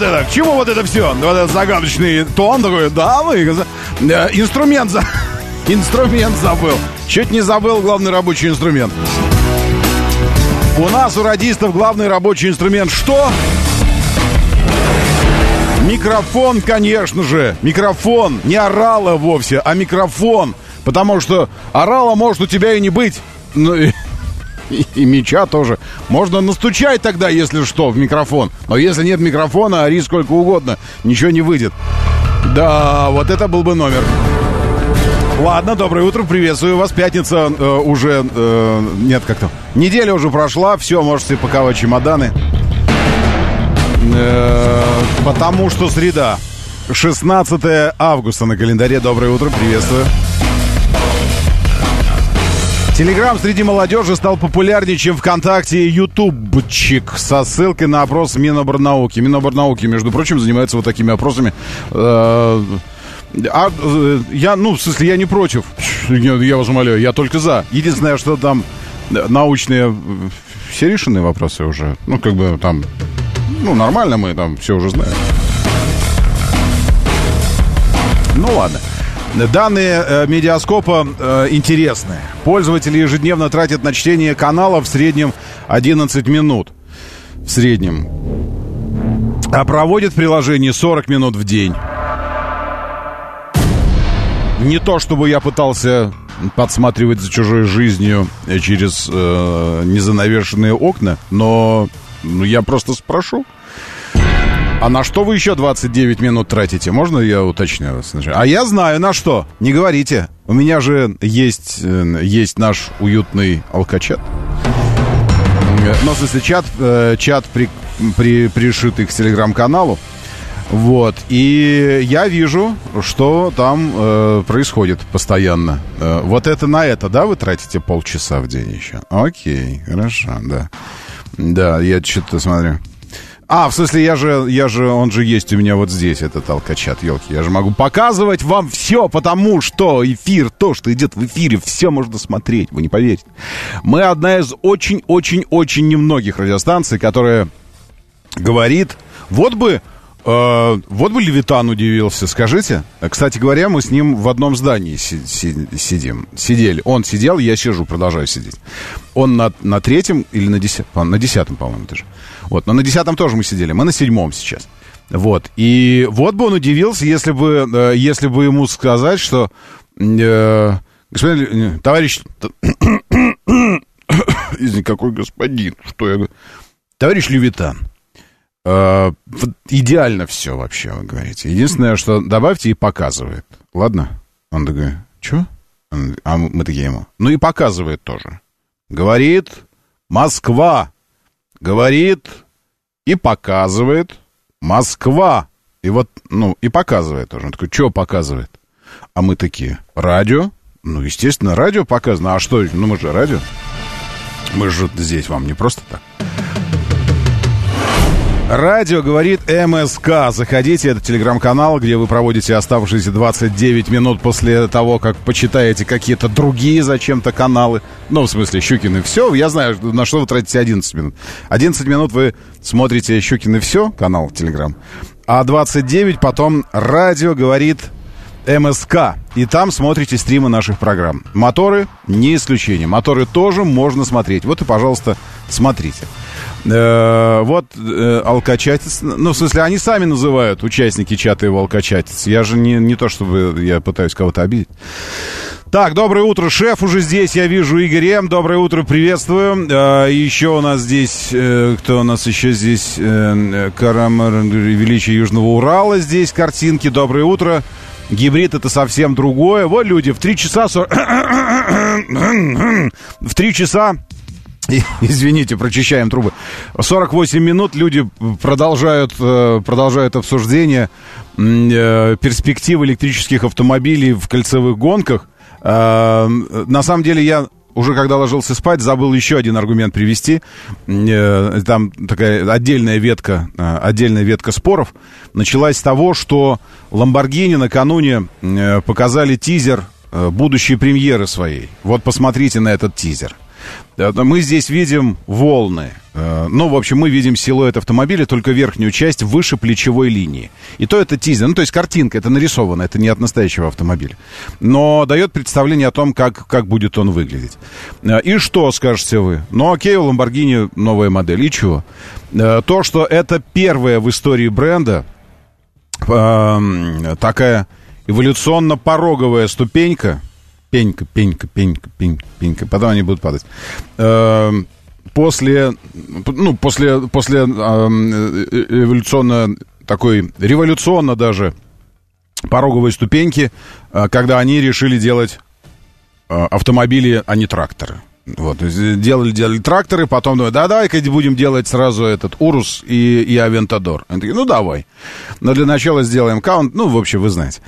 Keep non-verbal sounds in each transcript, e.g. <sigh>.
Вот это? К чему вот это все? Вот этот загадочный тон такой, дамы и господа. Э, Инструмент за... <laughs> Инструмент забыл. Чуть не забыл главный рабочий инструмент. У нас, у радистов, главный рабочий инструмент что? Микрофон, конечно же. Микрофон. Не орала вовсе, а микрофон. Потому что орала может у тебя и не быть. Ну, и, меча тоже. Можно настучать тогда, если что, в микрофон. Но если нет микрофона, ори сколько угодно. Ничего не выйдет. Да, вот это был бы номер. Ладно, доброе утро, приветствую вас. Пятница э, уже... э, нет, как-то... Неделя уже прошла, все, можете паковать чемоданы. Э, потому что среда. 16 августа на календаре. Доброе утро, приветствую. Телеграм среди молодежи стал популярнее, чем ВКонтакте и Ютубчик со ссылкой на опрос Миноборнауки. Миноборнауки, между прочим, занимается вот такими опросами. Э, а, э, я, ну, в смысле, я не против. Я, я вас умоляю, я только за. Единственное, что там э, научные... Все решенные вопросы уже. Ну, как бы там... Ну, нормально мы там все уже знаем. Ну, ладно. Данные э, медиаскопа э, интересные. Пользователи ежедневно тратят на чтение канала в среднем 11 минут. В среднем. А проводят в приложении 40 минут в день. Не то, чтобы я пытался подсматривать за чужой жизнью э, через э, незанавешенные окна, но ну, я просто спрошу. А на что вы еще 29 минут тратите? Можно я уточню? А я знаю на что. Не говорите. У меня же есть, э, есть наш уютный алкачат. Ну, в смысле, чат, э, чат при, при, пришитый к телеграм-каналу. Вот. И я вижу, что там э, происходит постоянно. Э, вот это на это, да, вы тратите полчаса в день еще? Окей, хорошо, да. Да, я что-то смотрю. А, в смысле, я же, я же, он же есть у меня вот здесь, этот алкачат, елки. Я же могу показывать вам все, потому что эфир, то, что идет в эфире, все можно смотреть, вы не поверите. Мы одна из очень-очень-очень немногих радиостанций, которая говорит, вот бы, вот бы Левитан удивился, скажите. Кстати говоря, мы с ним в одном здании си- си- сидим, сидели. Он сидел, я сижу, продолжаю сидеть. Он на, на третьем или на десятом, на десятом, по-моему, даже. Вот, но на десятом тоже мы сидели, мы на седьмом сейчас. Вот, и вот бы он удивился, если бы, э, если бы ему сказать, что, э, господин, э, товарищ, <coughs> извините, какой господин, что я товарищ Левитан, Э, идеально все вообще, вы говорите. Единственное, что добавьте и показывает. Ладно? Он такой, что? А мы такие ему. Ну и показывает тоже. Говорит Москва. Говорит и показывает Москва. И вот, ну, и показывает тоже. Он такой, что показывает? А мы такие, радио? Ну, естественно, радио показано. А что, ну мы же радио. Мы же здесь вам не просто так. Радио говорит МСК. Заходите, это телеграм-канал, где вы проводите оставшиеся 29 минут после того, как почитаете какие-то другие зачем-то каналы. Ну, в смысле, Щукин и все. Я знаю, на что вы тратите 11 минут. 11 минут вы смотрите Щукин и все, канал телеграм. А 29 потом радио говорит МСК. И там смотрите стримы наших программ. Моторы не исключение. Моторы тоже можно смотреть. Вот и, пожалуйста, смотрите. Э, вот э, алкачатец. Ну, в смысле, они сами называют участники чата его алкачатец. Я же не, не то, чтобы я пытаюсь кого-то обидеть. Так, доброе утро, шеф уже здесь, я вижу Игорь М. Доброе утро, приветствую. А, еще у нас здесь, э, кто у нас еще здесь? Э, Карамар, Величие Южного Урала здесь, картинки. Доброе утро. Гибрид это совсем другое. Вот люди в 3 часа... 40... <coughs> в 3 часа <coughs> Извините, прочищаем трубы. 48 минут люди продолжают, э, продолжают обсуждение э, перспектив электрических автомобилей в кольцевых гонках. Э, на самом деле я уже когда ложился спать, забыл еще один аргумент привести. Там такая отдельная ветка, отдельная ветка споров. Началась с того, что Ламборгини накануне показали тизер будущей премьеры своей. Вот посмотрите на этот тизер. Мы здесь видим волны. Э, ну, в общем, мы видим силуэт автомобиля, только верхнюю часть выше плечевой линии. И то это тизер. Ну, то есть картинка, это нарисовано, это не от настоящего автомобиля. Но дает представление о том, как, как будет он выглядеть. Э, и что, скажете вы? Ну, окей, у Lamborghini новая модель. И чего? Э, то, что это первая в истории бренда такая эволюционно-пороговая ступенька, пенька, пенька, пенька, пенька, пенька. Потом они будут падать. Эм, после, ну, после, после эм, эволюционно такой, революционно даже пороговой ступеньки, э, когда они решили делать э, автомобили, а не тракторы. Вот, делали, делали тракторы, потом думают, да, давай-ка будем делать сразу этот Урус и, и Авентадор. Они такие, ну, давай. Но для начала сделаем каунт, ну, в общем, вы знаете.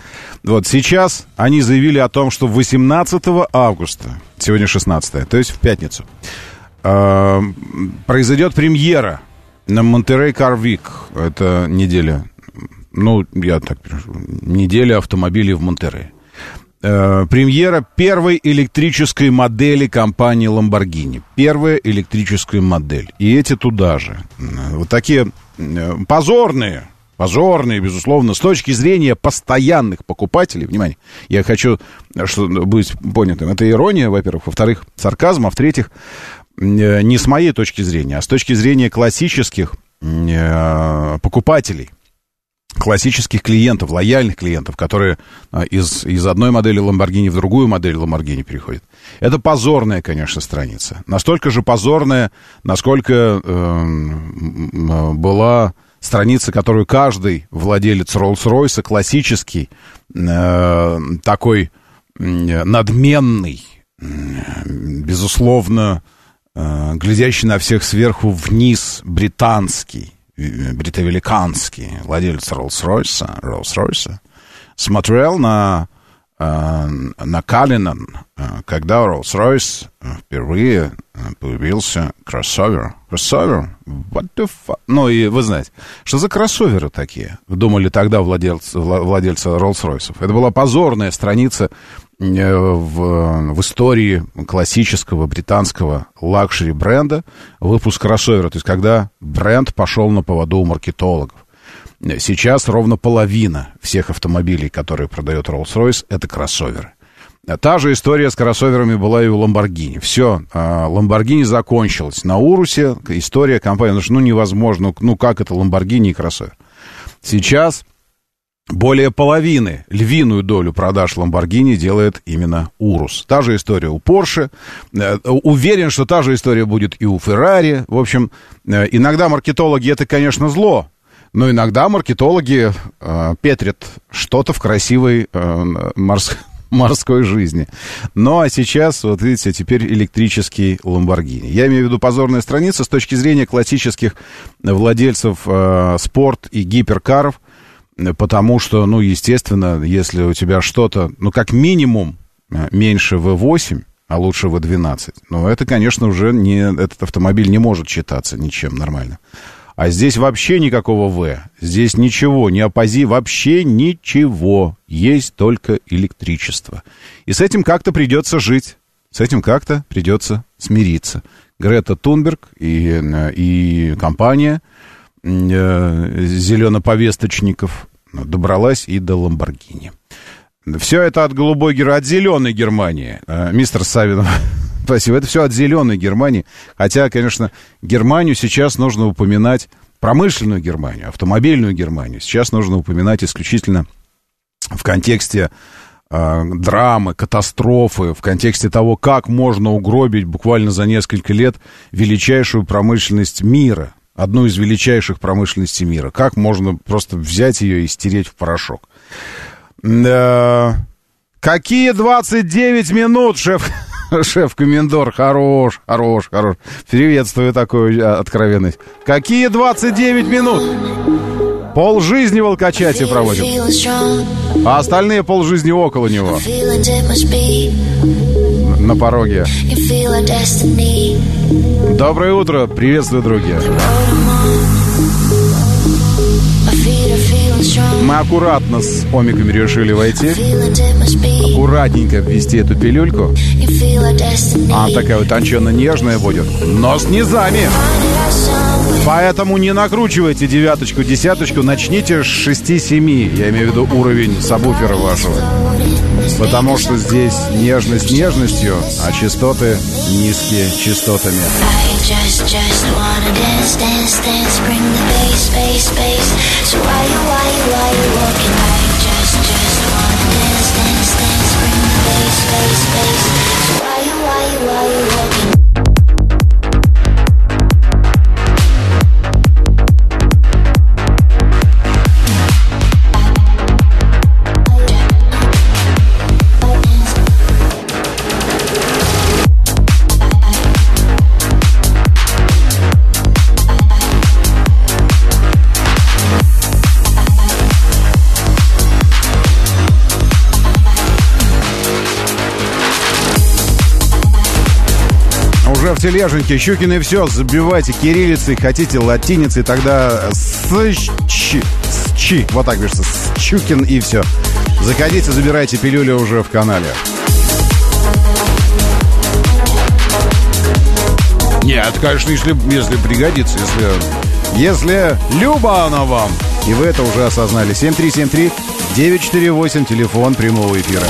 Вот сейчас они заявили о том, что 18 августа, сегодня 16, то есть в пятницу, э, произойдет премьера на Монтерей Карвик. Это неделя, ну, я так неделя автомобилей в Монтерее э, премьера первой электрической модели компании Lamborghini. Первая электрическая модель. И эти туда же. Вот такие э, позорные, позорные, безусловно, с точки зрения постоянных покупателей. Внимание, я хочу, чтобы быть понятым. Это ирония, во-первых. Во-вторых, сарказм. А в-третьих, э, не с моей точки зрения, а с точки зрения классических э, покупателей – классических клиентов, лояльных клиентов, которые а, из, из одной модели Lamborghini в другую модель Lamborghini переходят. Это позорная, конечно, страница. Настолько же позорная, насколько э, была страница, которую каждый владелец Rolls-Royce, классический, э, такой надменный, безусловно, э, глядящий на всех сверху вниз, британский, бритовеликанский владелец Роллс-Ройса, Роллс-Ройса, смотрел на, э, на Калинан, э, когда впервые э, появился кроссовер. Кроссовер? What the fuck? Ну, и вы знаете, что за кроссоверы такие? Думали тогда владельцы, владельцы Роллс-Ройсов. Это была позорная страница Э, в, в истории классического британского luxury бренда выпуск кроссовера. То есть, когда бренд пошел на поводу у маркетологов. Сейчас ровно половина всех автомобилей, которые продает Rolls-Royce, это кроссоверы. Та же история с кроссоверами была и у Lamborghini. Все, Lamborghini закончилась. На Урусе история компании, ну, невозможно, ну, как это Lamborghini и кроссовер. Сейчас более половины, львиную долю продаж Lamborghini делает именно Урус. Та же история у Porsche. Э, уверен, что та же история будет и у Ferrari. В общем, э, иногда маркетологи это, конечно, зло. Но иногда маркетологи э, петрят что-то в красивой э, морской <laughs> морской жизни. Ну, а сейчас, вот видите, теперь электрический Ламборгини. Я имею в виду позорная страница с точки зрения классических владельцев э, спорт и гиперкаров – потому что, ну, естественно, если у тебя что-то, ну, как минимум э, меньше V8, а лучше V12, ну, это, конечно, уже не, этот автомобиль не может считаться ничем нормально. А здесь вообще никакого В. Здесь ничего, не опози, вообще ничего. Есть только электричество. И с этим как-то придется жить. С этим как-то придется смириться. Грета Тунберг и, э, и компания э, зеленоповесточников добралась и до Ламборгини. Все это от голубой от зеленой Германии, э, мистер Савинов. Спасибо. Это все от зеленой Германии. Хотя, конечно, Германию сейчас нужно упоминать, промышленную Германию, автомобильную Германию. Сейчас нужно упоминать исключительно в контексте э, драмы, катастрофы, в контексте того, как можно угробить буквально за несколько лет величайшую промышленность мира одну из величайших промышленностей мира. Как можно просто взять ее и стереть в порошок? Э, какие 29 минут, шеф? <laughs> Шеф-комендор, хорош, хорош, хорош. Приветствую такую а, откровенность. Какие 29 минут? Пол жизни в Алкачате проводим. А остальные пол жизни около него. На пороге. Доброе утро. Приветствую, друзья. Мы аккуратно с омиками решили войти. Аккуратненько ввести эту пилюльку. Она такая утонченно-нежная будет. Но с низами. Поэтому не накручивайте девяточку, десяточку, начните с 6-7. Я имею в виду уровень сабвуфера вашего. Потому что здесь нежность нежностью, а частоты низкие частотами. Just, just. Тележеньке. Щукины все, забивайте кириллицей, хотите латиницей, тогда с чи, с чи, вот так пишется, с Щукин и все. Заходите, забирайте пилюлю уже в канале. Нет, конечно, если, если пригодится, если, если Люба она вам. И вы это уже осознали. 7373-948, телефон прямого эфира.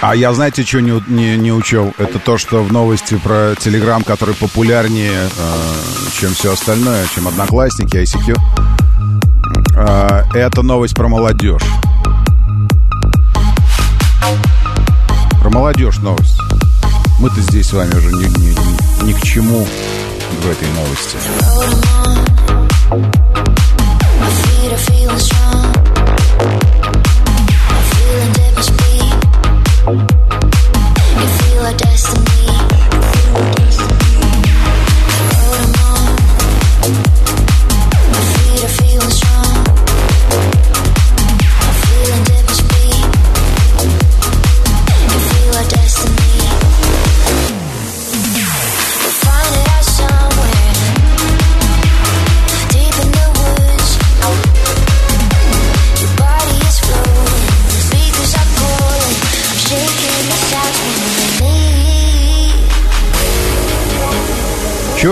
А я, знаете, что не, не, не учел? Это то, что в новости про Телеграм, который популярнее, э, чем все остальное, чем Одноклассники, ICQ. Э, это новость про молодежь. Про молодежь новость. Мы-то здесь с вами уже ни, ни, ни, ни к чему в этой новости.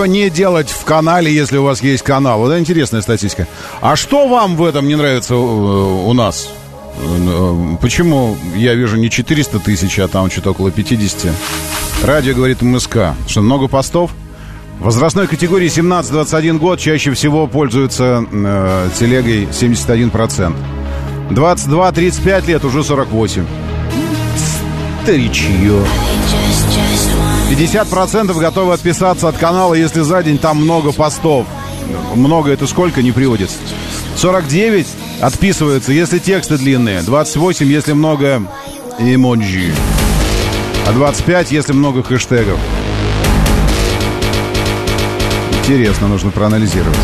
Не делать в канале, если у вас есть канал? Вот интересная статистика. А что вам в этом не нравится э, у нас? Э, почему я вижу не 400 тысяч, а там что-то около 50? Радио говорит МСК. Что, много постов? Возрастной категории 17-21 год чаще всего пользуются э, телегой 71%. 22-35 лет уже 48. Старичье. 50% готовы отписаться от канала, если за день там много постов. Много это сколько, не приводится. 49 отписываются, если тексты длинные. 28, если много эмоджи. А 25, если много хэштегов. Интересно, нужно проанализировать.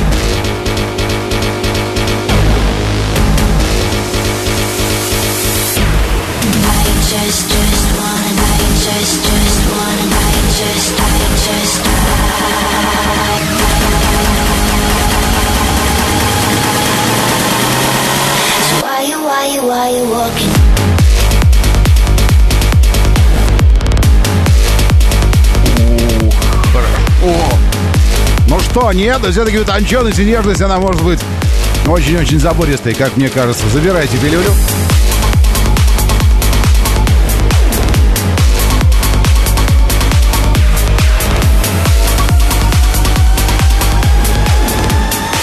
что нет, но все-таки утонченность и нежность, она может быть очень-очень забористой, как мне кажется. Забирайте пилюлю.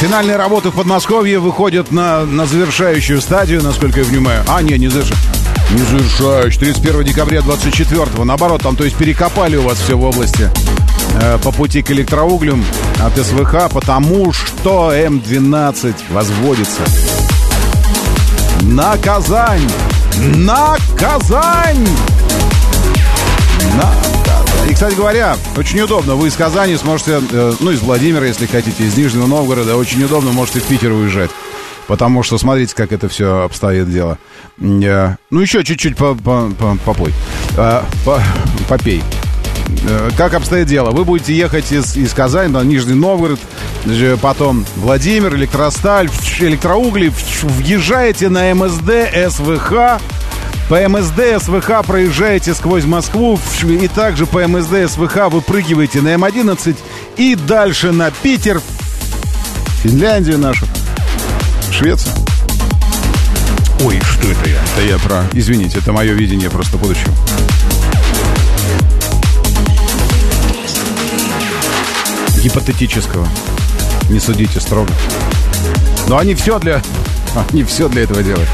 Финальные работы в Подмосковье выходят на, на завершающую стадию, насколько я понимаю. А, не, не завершающую. Не завершающую. 31 декабря 24 -го. Наоборот, там, то есть перекопали у вас все в области э, по пути к электроуглям от СВХ, потому что М12 возводится. На Казань! На Казань! На и, кстати говоря, очень удобно. Вы из Казани сможете, э, ну, из Владимира, если хотите, из Нижнего Новгорода, очень удобно можете в Питер уезжать. Потому что смотрите, как это все обстоит дело. Э, ну, еще чуть-чуть по, по, по, попой. Э, по, попей. Э, как обстоит дело? Вы будете ехать из, из Казани на Нижний Новгород, потом Владимир, Электросталь, электроугли, въезжаете на МСД, СВХ, по МСД СВХ проезжаете сквозь Москву и также по МСД СВХ выпрыгиваете на М11 и дальше на Питер, Финляндию нашу, Швецию. Ой, что это я? Это я про... Извините, это мое видение просто будущего. Гипотетического. Не судите строго. Но они все для... <laughs> Они все для этого делают.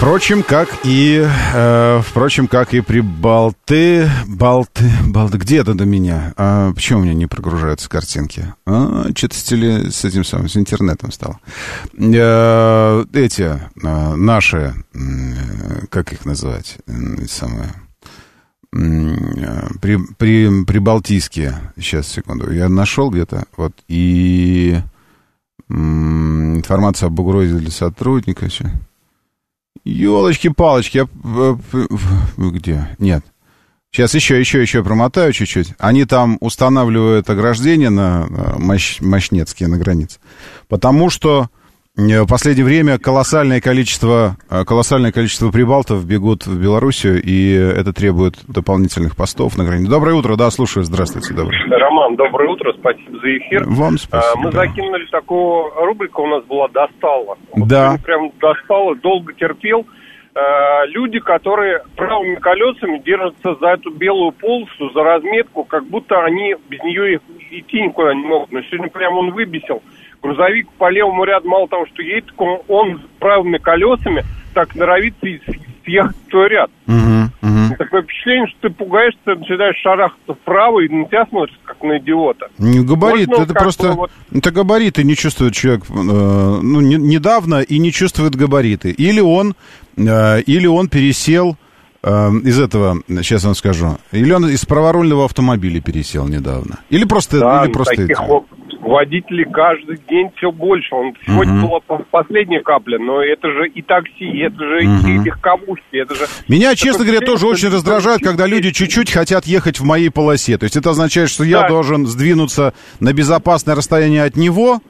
Впрочем, как и, э, впрочем, как и при Балты, Балты, Балты, где это до меня? А, почему у меня не прогружаются картинки? А, что-то с, теле, с этим самым, с интернетом стало. Э, эти, э, наши, э, как их называть, э, самые, при, при, прибалтийские, сейчас, секунду, я нашел где-то, вот, и информация об угрозе для сотрудника, сейчас. Елочки-палочки, я... Э, где? Нет. Сейчас еще, еще, еще промотаю чуть-чуть. Они там устанавливают ограждение на э, Мощ, Мощнецкие на границе. Потому что в последнее время колоссальное количество, э, колоссальное количество прибалтов бегут в Белоруссию, и это требует дополнительных постов на границе. Доброе утро, да, слушаю, здравствуйте, доброе. Роман, доброе утро, спасибо за эфир. Вам спасибо. Мы закинули такую рубрику, у нас была «Достала». Да. Вот прям достала, долго терпел. Э, люди, которые правыми колесами держатся за эту белую полосу, за разметку, как будто они без нее идти никуда не могут. Но сегодня прям он выбесил грузовик по левому ряду мало того, что едет, он с правыми колесами так норовится съехать в твой ряд. Угу, угу. Такое впечатление, что ты пугаешься, начинаешь шарахаться вправо, и на тебя смотришь, как на идиота. Не габарит, Можно, это просто... Вот... Это габариты не чувствует человек, э, ну, не, недавно и не чувствует габариты. Или он, э, или он пересел э, из этого, сейчас вам скажу, или он из праворульного автомобиля пересел недавно. Или просто... Да, или просто таких, эти водителей каждый день все больше. Он сегодня угу. была последняя капля, но это же и такси, это же угу. и легковушки, это же... Меня, честно говоря, тоже очень раздражает, когда люди чуть-чуть хотят ехать в моей полосе. То есть это означает, что я да. должен сдвинуться на безопасное расстояние от него,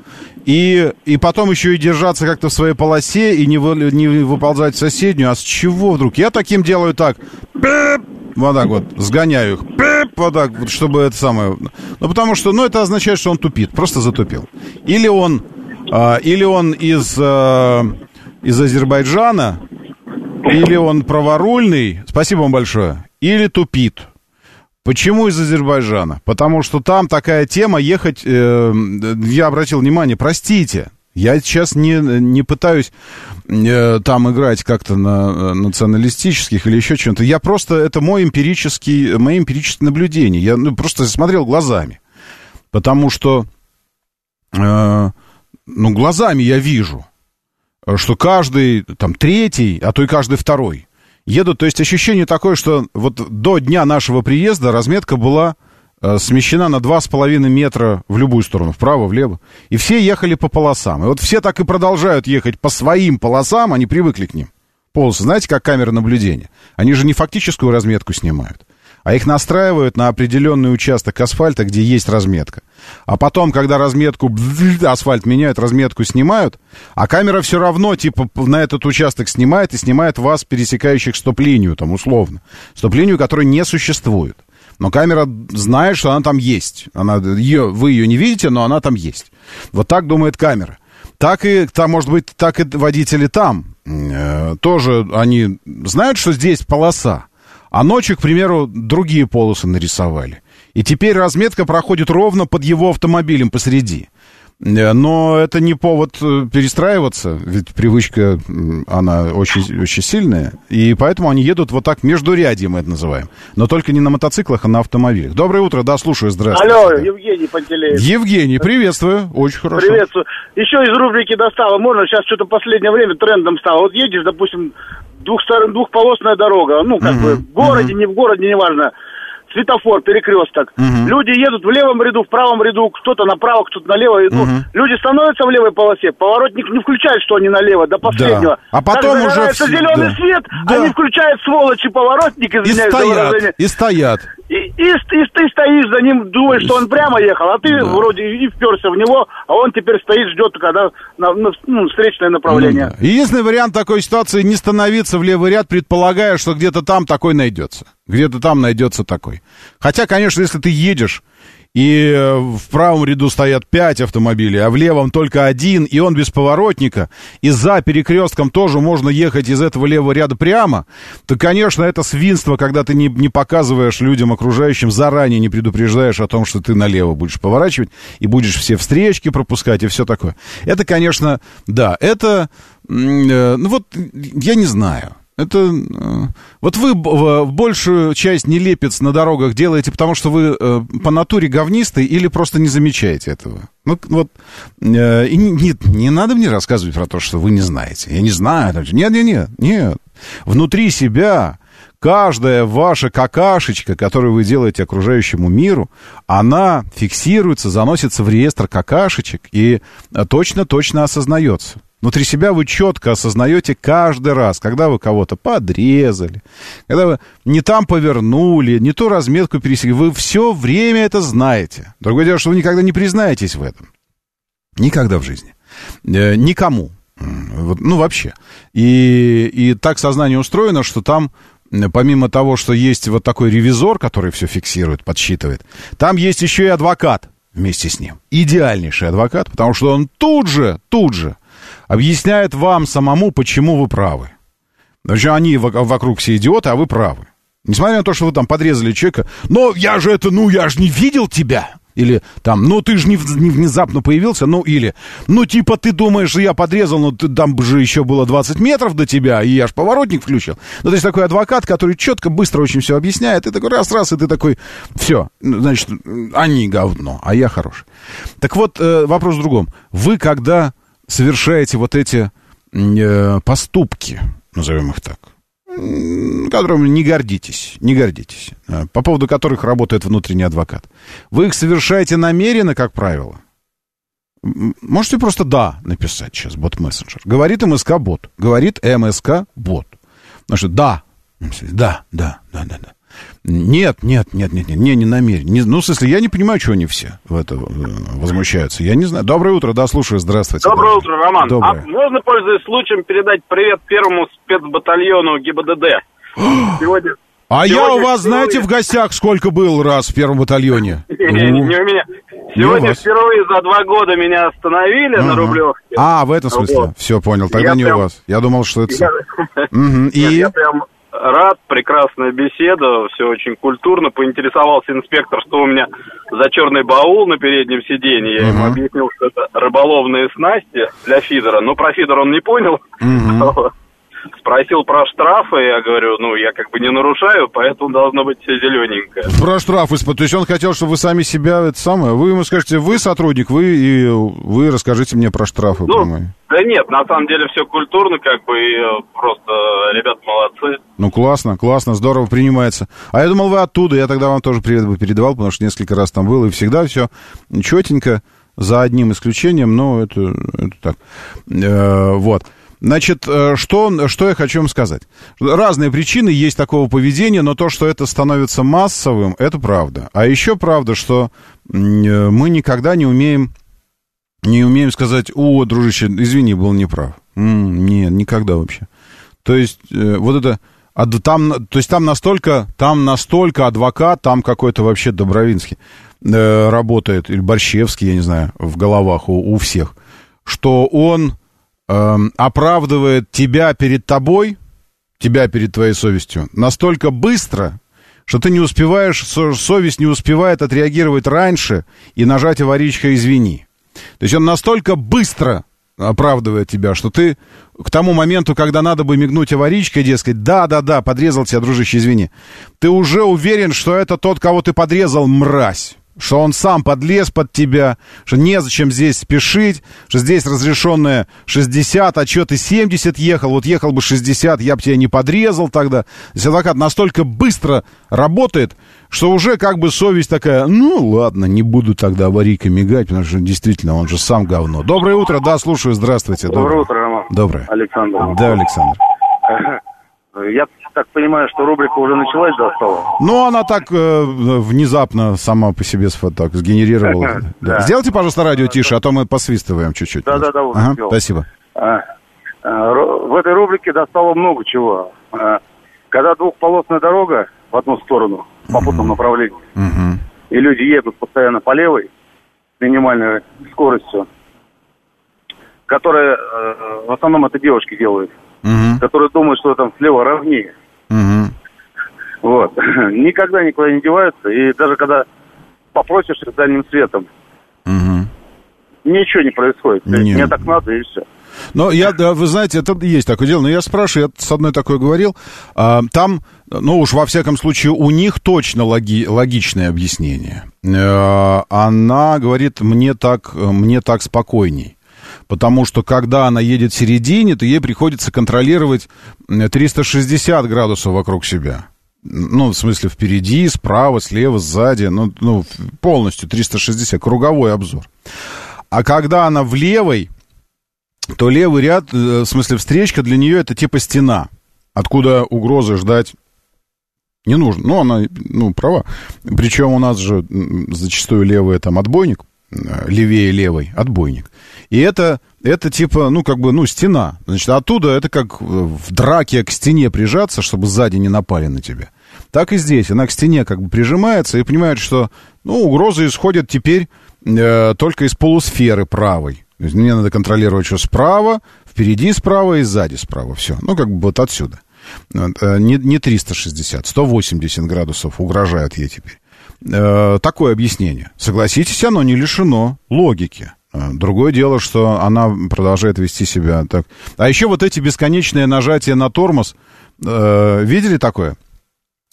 и, и потом еще и держаться как-то в своей полосе и не, вы, не выползать в соседнюю. А с чего вдруг? Я таким делаю так. Вот так вот, сгоняю их. Вот так, вот, чтобы это самое... Ну, потому что, ну, это означает, что он тупит, просто затупил. Или он, а, или он из, а, из Азербайджана, или он праворульный, спасибо вам большое, или тупит. Почему из Азербайджана? Потому что там такая тема ехать, э, я обратил внимание, простите, я сейчас не, не пытаюсь э, там играть как-то на националистических или еще чем-то. Я просто, это мой эмпирический, мои эмпирические наблюдения. Я ну, просто смотрел глазами. Потому что, э, ну, глазами я вижу, что каждый, там, третий, а то и каждый второй едут. То есть ощущение такое, что вот до дня нашего приезда разметка была Э, смещена на 2,5 метра в любую сторону, вправо, влево. И все ехали по полосам. И вот все так и продолжают ехать по своим полосам, они привыкли к ним. Полосы, знаете, как камера наблюдения. Они же не фактическую разметку снимают, а их настраивают на определенный участок асфальта, где есть разметка. А потом, когда разметку, асфальт меняют, разметку снимают, а камера все равно, типа, на этот участок снимает и снимает вас, пересекающих стоп-линию, там, условно. Стоп-линию, которой не существует. Но камера знает, что она там есть. Она, ее, вы ее не видите, но она там есть. Вот так думает камера. Так и, там, может быть, так и водители там. Э, тоже они знают, что здесь полоса. А ночью, к примеру, другие полосы нарисовали. И теперь разметка проходит ровно под его автомобилем посреди. Э, но это не повод э, перестраиваться, ведь привычка, она очень, очень сильная. И поэтому они едут вот так между ряди, мы это называем. Но только не на мотоциклах, а на автомобилях. Доброе утро, да, слушаю, здравствуйте. Алло, Евгений Пантелеев. Евгений, приветствую, очень хорошо. Приветствую. Еще из рубрики достало, можно, сейчас что-то последнее время трендом стало. Вот едешь, допустим, двух, двухполосная дорога, ну, как угу, бы, в городе, угу. не в городе, неважно светофор, перекресток. Угу. Люди едут в левом ряду, в правом ряду, кто-то направо, кто-то налево. Угу. Ну, люди становятся в левой полосе, поворотник не включает, что они налево, до последнего. Да. А потом Даже уже... Вс... зеленый да. свет, да. они включают сволочи поворотник, извиняюсь и стоят, И стоят. И, и, и, ты стоишь за ним, думаешь, что он прямо ехал, а ты да. вроде и вперся в него, а он теперь стоит, ждет, когда на, на, ну, встречное направление. Ну, да. Единственный вариант такой ситуации не становиться в левый ряд, предполагая, что где-то там такой найдется. Где-то там найдется такой. Хотя, конечно, если ты едешь, и э, в правом ряду стоят пять автомобилей, а в левом только один, и он без поворотника, и за перекрестком тоже можно ехать из этого левого ряда прямо, то, конечно, это свинство, когда ты не, не показываешь людям окружающим, заранее не предупреждаешь о том, что ты налево будешь поворачивать, и будешь все встречки пропускать, и все такое. Это, конечно, да, это, э, ну вот, я не знаю. Это... Э, вот вы большую часть нелепец на дорогах делаете, потому что вы э, по натуре говнистый или просто не замечаете этого? Ну, вот... Э, и не, не надо мне рассказывать про то, что вы не знаете. Я не знаю. Нет, нет, нет, нет. Внутри себя каждая ваша какашечка, которую вы делаете окружающему миру, она фиксируется, заносится в реестр какашечек и точно-точно осознается. Внутри себя вы четко осознаете каждый раз, когда вы кого-то подрезали, когда вы не там повернули, не ту разметку пересекли. Вы все время это знаете. Другое дело, что вы никогда не признаетесь в этом. Никогда в жизни. Э, никому. Ну, вообще. И, и так сознание устроено, что там помимо того, что есть вот такой ревизор, который все фиксирует, подсчитывает, там есть еще и адвокат вместе с ним. Идеальнейший адвокат, потому что он тут же, тут же объясняет вам самому, почему вы правы. Значит, они вокруг все идиоты, а вы правы. Несмотря на то, что вы там подрезали человека, но я же это, ну, я же не видел тебя. Или там, ну ты же не, не внезапно появился, ну или, ну типа ты думаешь, я подрезал, но ты, там же еще было 20 метров до тебя, и я ж поворотник включил. Ну то есть такой адвокат, который четко, быстро очень все объясняет, и такой раз-раз, и ты такой, все, значит, они говно, а я хороший. Так вот, э, вопрос в другом. Вы когда совершаете вот эти э, поступки, назовем их так, которыми не гордитесь, не гордитесь, э, по поводу которых работает внутренний адвокат. Вы их совершаете намеренно, как правило. Можете просто «да» написать сейчас, бот-мессенджер. Говорит МСК-бот. Говорит МСК-бот. Значит, да. Да, да, да, да, да. Нет, нет, нет, нет, нет, не, не намерен. Не, ну, в смысле, я не понимаю, что они все в это э, возмущаются. Я не знаю. Доброе утро, да, слушаю, здравствуйте. Доброе утро, Роман. Доброе. А можно, пользуясь случаем, передать привет первому спецбатальону ГИБДД? <gasps> Сегодня... А Сегодня я у вас, впервые... знаете, в гостях сколько был раз в первом батальоне? <laughs> Не, не у меня. Сегодня впервые за два года меня остановили на Рублевке. А, в этом смысле? Все, понял. Тогда не у вас. Я думал, что это... <laughs> И? Я прям рад, прекрасная беседа, все очень культурно. Поинтересовался инспектор, что у меня за черный баул на переднем сиденье. Я uh-huh. ему объяснил, что это рыболовные снасти для фидера. Но про фидер он не понял. Uh-huh. <laughs> Спросил про штрафы, я говорю, ну, я как бы не нарушаю, поэтому должно быть все зелененькое. Про штрафы, то есть он хотел, чтобы вы сами себя, это самое, вы ему скажете, вы сотрудник, вы и вы расскажите мне про штрафы, ну, Да нет, на самом деле все культурно, как бы, и э, просто ребят молодцы. Ну, классно, классно, здорово принимается. А я думал, вы оттуда, я тогда вам тоже привет бы передавал, потому что несколько раз там был, и всегда все четенько, за одним исключением, но это, это так. Э, вот. Значит, э, что, что я хочу вам сказать. Разные причины есть такого поведения, но то, что это становится массовым, это правда. А еще правда, что э, мы никогда не умеем, не умеем сказать, о, дружище, извини, был неправ. М-м, нет, никогда вообще. То есть, э, вот это... А там, то есть там настолько, там настолько адвокат, там какой-то вообще Добровинский э, работает, или Борщевский, я не знаю, в головах у, у всех, что он э, оправдывает тебя перед тобой, тебя перед твоей совестью настолько быстро, что ты не успеваешь, совесть не успевает отреагировать раньше и нажать аварийка «извини». То есть он настолько быстро оправдывает тебя, что ты к тому моменту, когда надо бы мигнуть аварийкой, дескать, да-да-да, подрезал тебя, дружище, извини, ты уже уверен, что это тот, кого ты подрезал, мразь что он сам подлез под тебя, что незачем здесь спешить, что здесь разрешенное 60, а что ты 70 ехал, вот ехал бы 60, я бы тебя не подрезал тогда. То есть адвокат настолько быстро работает, что уже как бы совесть такая, ну ладно, не буду тогда аварийкой мигать, потому что действительно он же сам говно. Доброе утро, да, слушаю, здравствуйте. Доброе, Доброе утро, Роман. Доброе. Александр. Да, Александр. <laughs> Я так понимаю, что рубрика уже началась достала? Ну, она так э, внезапно сама по себе так сгенерировала. <laughs> да. Сделайте, пожалуйста, радио тише, а то мы посвистываем чуть-чуть. Да-да-да, ага, Спасибо. А, а, в этой рубрике достало много чего. А, когда двухполосная дорога в одну сторону, в попутном uh-huh. направлении, uh-huh. и люди едут постоянно по левой, с минимальной скоростью, которая, э, в основном это девушки делают, uh-huh. которые думают, что там слева ровнее. Угу. Вот. <laughs> Никогда никуда не деваются. И даже когда попросишь с дальним светом, угу. ничего не происходит. Нет. Мне так надо, и все. Но я, да, вы знаете, это есть такое дело. Но я спрашиваю, я с одной такой говорил, а, там, ну уж во всяком случае, у них точно логи, логичное объяснение. А, она говорит, мне так, мне так спокойней потому что когда она едет в середине, то ей приходится контролировать 360 градусов вокруг себя. Ну, в смысле, впереди, справа, слева, сзади, ну, ну полностью 360, круговой обзор. А когда она в левой, то левый ряд, э, в смысле, встречка для нее это типа стена, откуда угрозы ждать не нужно. Ну, она, ну, права. Причем у нас же зачастую левый там отбойник, э, левее левой отбойник. И это, это типа, ну, как бы, ну, стена. Значит, оттуда это как в драке к стене прижаться, чтобы сзади не напали на тебя. Так и здесь. Она к стене как бы прижимается и понимает, что, ну, угроза исходит теперь э, только из полусферы правой. То есть мне надо контролировать, что справа, впереди справа и сзади справа. Все. Ну, как бы вот отсюда. Э, не, не 360, 180 градусов угрожает ей теперь. Э, такое объяснение. Согласитесь, оно не лишено логики. А, другое дело, что она продолжает вести себя так. А еще вот эти бесконечные нажатия на тормоз, э, видели такое?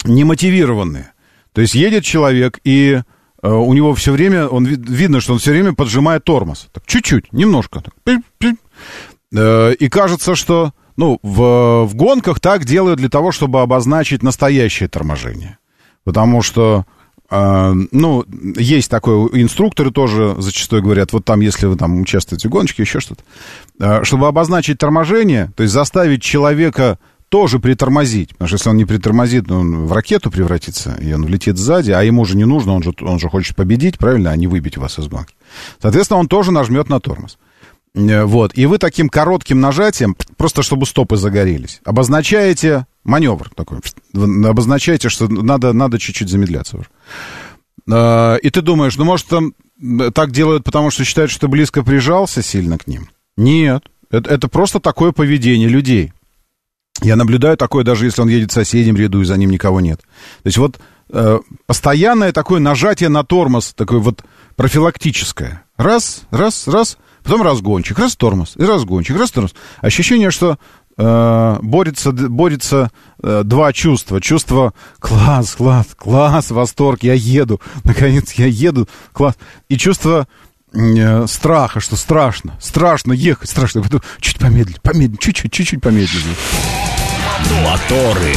Немотивированные. То есть едет человек, и э, у него все время, он видно, что он все время поджимает тормоз. Так, чуть-чуть, немножко. Так, э, и кажется, что ну, в, в гонках так делают для того, чтобы обозначить настоящее торможение. Потому что ну, есть такой, инструкторы тоже зачастую говорят, вот там, если вы там участвуете в гоночке, еще что-то, а, чтобы обозначить торможение, то есть заставить человека тоже притормозить, потому что если он не притормозит, ну, он в ракету превратится, и он влетит сзади, а ему же не нужно, он же, он же хочет победить, правильно, а не выбить вас из гонки. Соответственно, он тоже нажмет на тормоз. Э, вот, и вы таким коротким нажатием, просто чтобы стопы загорелись, обозначаете маневр такой. Обозначаете, что надо, надо чуть-чуть замедляться уже. А, и ты думаешь, ну, может, там так делают, потому что считают, что ты близко прижался сильно к ним? Нет. Это, это просто такое поведение людей. Я наблюдаю такое, даже если он едет в соседнем ряду, и за ним никого нет. То есть вот э, постоянное такое нажатие на тормоз, такое вот профилактическое. Раз, раз, раз, потом разгончик, раз тормоз, и разгончик, раз тормоз. Ощущение, что борется, борется э, два чувства. Чувство класс, класс, класс, восторг, я еду, наконец я еду, класс. И чувство э, страха, что страшно, страшно ехать, страшно. Чуть помедлить, помедлить, чуть-чуть, чуть-чуть помедлить. Моторы.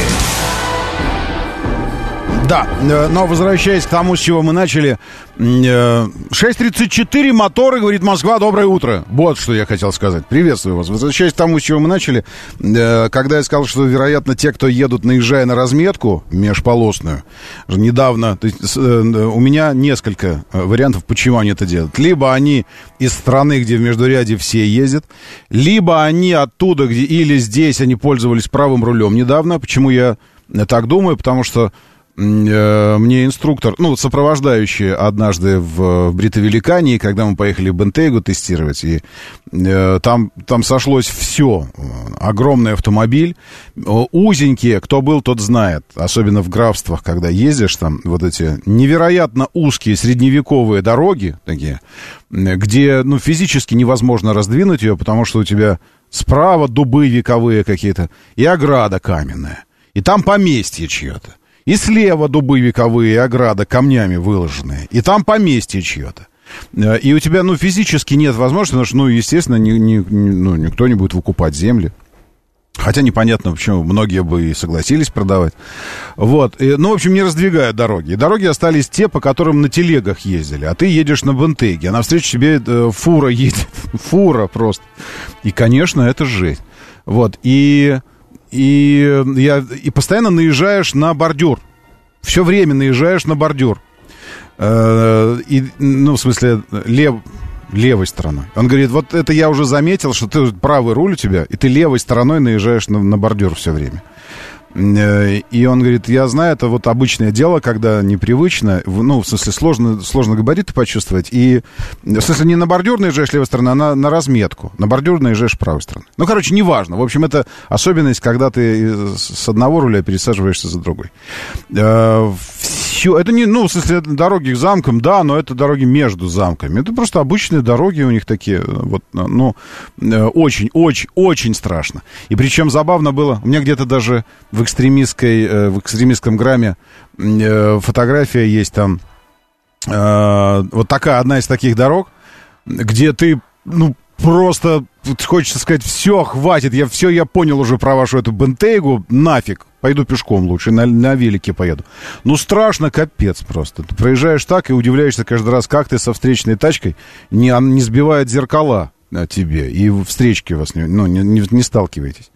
Да, э, но возвращаясь к тому, с чего мы начали, 6.34 э, моторы, говорит Москва, доброе утро. Вот что я хотел сказать. Приветствую вас. Возвращаясь к тому, с чего мы начали, э, когда я сказал, что, вероятно, те, кто едут, наезжая на разметку межполосную, недавно, то есть, у меня несколько вариантов, почему они это делают. Либо они из страны, где в междуряде все ездят, либо они оттуда, где или здесь они пользовались правым рулем недавно. Почему я так думаю? Потому что э, мне инструктор, ну, сопровождающий однажды в, Бритовеликании, когда мы поехали Бентейгу тестировать, и э, там, там сошлось все. Огромный автомобиль, узенькие, кто был, тот знает, особенно в графствах, когда ездишь, там вот эти невероятно узкие средневековые дороги такие, где, ну, физически невозможно раздвинуть ее, потому что у тебя справа дубы вековые какие-то и ограда каменная. И там поместье чье-то. И слева дубы вековые, ограда камнями выложенные. И там поместье чье-то. Э, и у тебя, ну, физически нет возможности, потому что, ну, естественно, ни, ни, ну, никто не будет выкупать земли. Хотя непонятно, почему многие бы и согласились продавать. Вот. И, ну, в общем, не раздвигают дороги. И дороги остались те, по которым на телегах ездили. А ты едешь на Бентеге, а навстречу тебе э, фура едет. <laughs> фура просто. И, конечно, это жесть. Вот. И и, я, и постоянно наезжаешь на бордюр. Все время наезжаешь на бордюр. Э, и, ну, в смысле, лев, левой стороной. Он говорит, вот это я уже заметил, что ты правый руль у тебя, и ты левой стороной наезжаешь на, на бордюр все время. Э, и он говорит, я знаю, это вот обычное дело, когда непривычно, ну, в смысле, сложно, сложно габариты почувствовать. И, в смысле, не на бордюр наезжаешь левой стороны, а на, на разметку. На бордюр наезжаешь правой стороны. Ну, короче, неважно. В общем, это особенность, когда ты с одного руля пересаживаешься за другой. Э, Все, это не, ну, в смысле, дороги к замкам, да, но это дороги между замками. Это просто обычные дороги у них такие, вот, ну, очень, очень, очень страшно. И причем забавно было, у меня где-то даже в экстремистской, э, в экстремистском грамме э, фотография есть там. Э, вот такая, одна из таких дорог, где ты, ну, просто хочется сказать, все, хватит, я все, я понял уже про вашу эту бентейгу, нафиг, пойду пешком лучше, на, на велике поеду. Ну, страшно, капец просто. Ты проезжаешь так и удивляешься каждый раз, как ты со встречной тачкой не, не сбивает зеркала тебе, и встречки вас не, ну, не, не, не сталкиваетесь.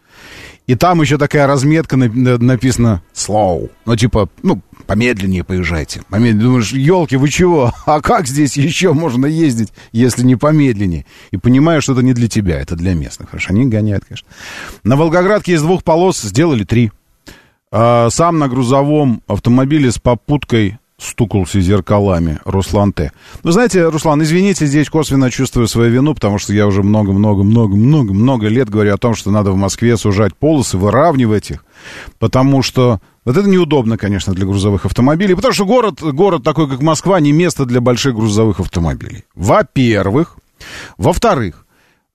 И там еще такая разметка написана slow. Ну, типа, ну, помедленнее поезжайте. Помедленнее. Думаешь, елки, вы чего? <laughs> А как здесь еще можно ездить, если не помедленнее? И понимаешь, что это не для тебя, это для местных. Хорошо, они гоняют, конечно. На Волгоградке из двух полос сделали три. А, сам на грузовом автомобиле с попуткой стукался зеркалами Руслан Т. Вы знаете, Руслан, извините, здесь косвенно чувствую свою вину, потому что я уже много-много-много-много-много лет говорю о том, что надо в Москве сужать полосы, выравнивать их, потому что вот это неудобно, конечно, для грузовых автомобилей, потому что город, город такой, как Москва, не место для больших грузовых автомобилей. Во-первых. Во-вторых,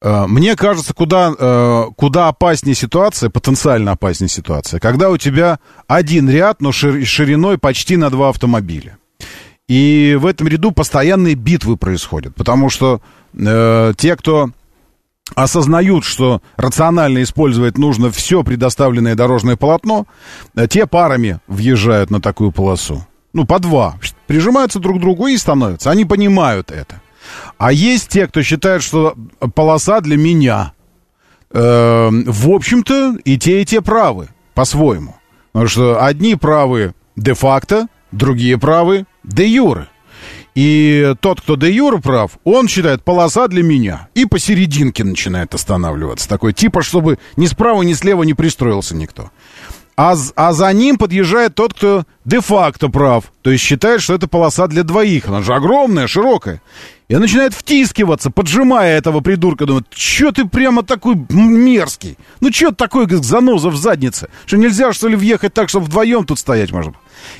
мне кажется, куда, э, куда опаснее ситуация, потенциально опаснее ситуация, когда у тебя один ряд, но шириной почти на два автомобиля. И в этом ряду постоянные битвы происходят, потому что э, те, кто осознают, что рационально использовать нужно все предоставленное дорожное полотно, э, те парами въезжают на такую полосу. Ну, по два. Прижимаются друг к другу и становятся. Они понимают это. А есть те, кто считает, что полоса для меня. Э, в общем-то, и те, и те правы, по-своему. Потому что одни правы де-факто, другие правы де-юре. И тот, кто де юре прав, он считает полоса для меня. И посерединке начинает останавливаться. Такой типа, чтобы ни справа, ни слева не пристроился никто. А, а за ним подъезжает тот, кто де-факто прав. То есть считает, что это полоса для двоих. Она же огромная, широкая. И он начинает втискиваться, поджимая этого придурка. Думает, что ты прямо такой мерзкий? Ну, что такой, как заноза в заднице? Что нельзя, что ли, въехать так, чтобы вдвоем тут стоять можно?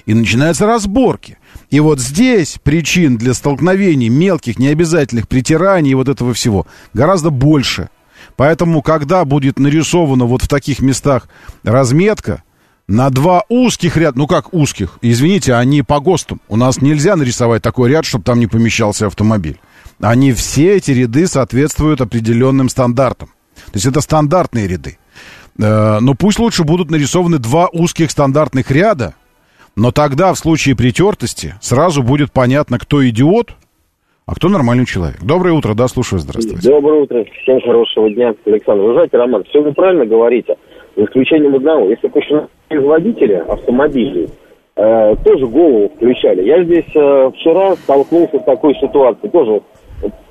И начинаются разборки. И вот здесь причин для столкновений мелких, необязательных притираний и вот этого всего гораздо больше. Поэтому, когда будет нарисована вот в таких местах разметка, на два узких ряда, ну как узких, извините, они по ГОСТу. У нас нельзя нарисовать такой ряд, чтобы там не помещался автомобиль. Они все эти ряды соответствуют определенным стандартам. То есть это стандартные ряды. Э, но пусть лучше будут нарисованы два узких стандартных ряда, но тогда в случае притертости сразу будет понятно, кто идиот, а кто нормальный человек. Доброе утро, да, слушаю, здравствуйте. Доброе утро, всем хорошего дня, Александр. Вы знаете, Роман, все вы правильно говорите, за исключением одного. Если производители автомобилей э, тоже голову включали. Я здесь э, вчера столкнулся с такой ситуацией. Тоже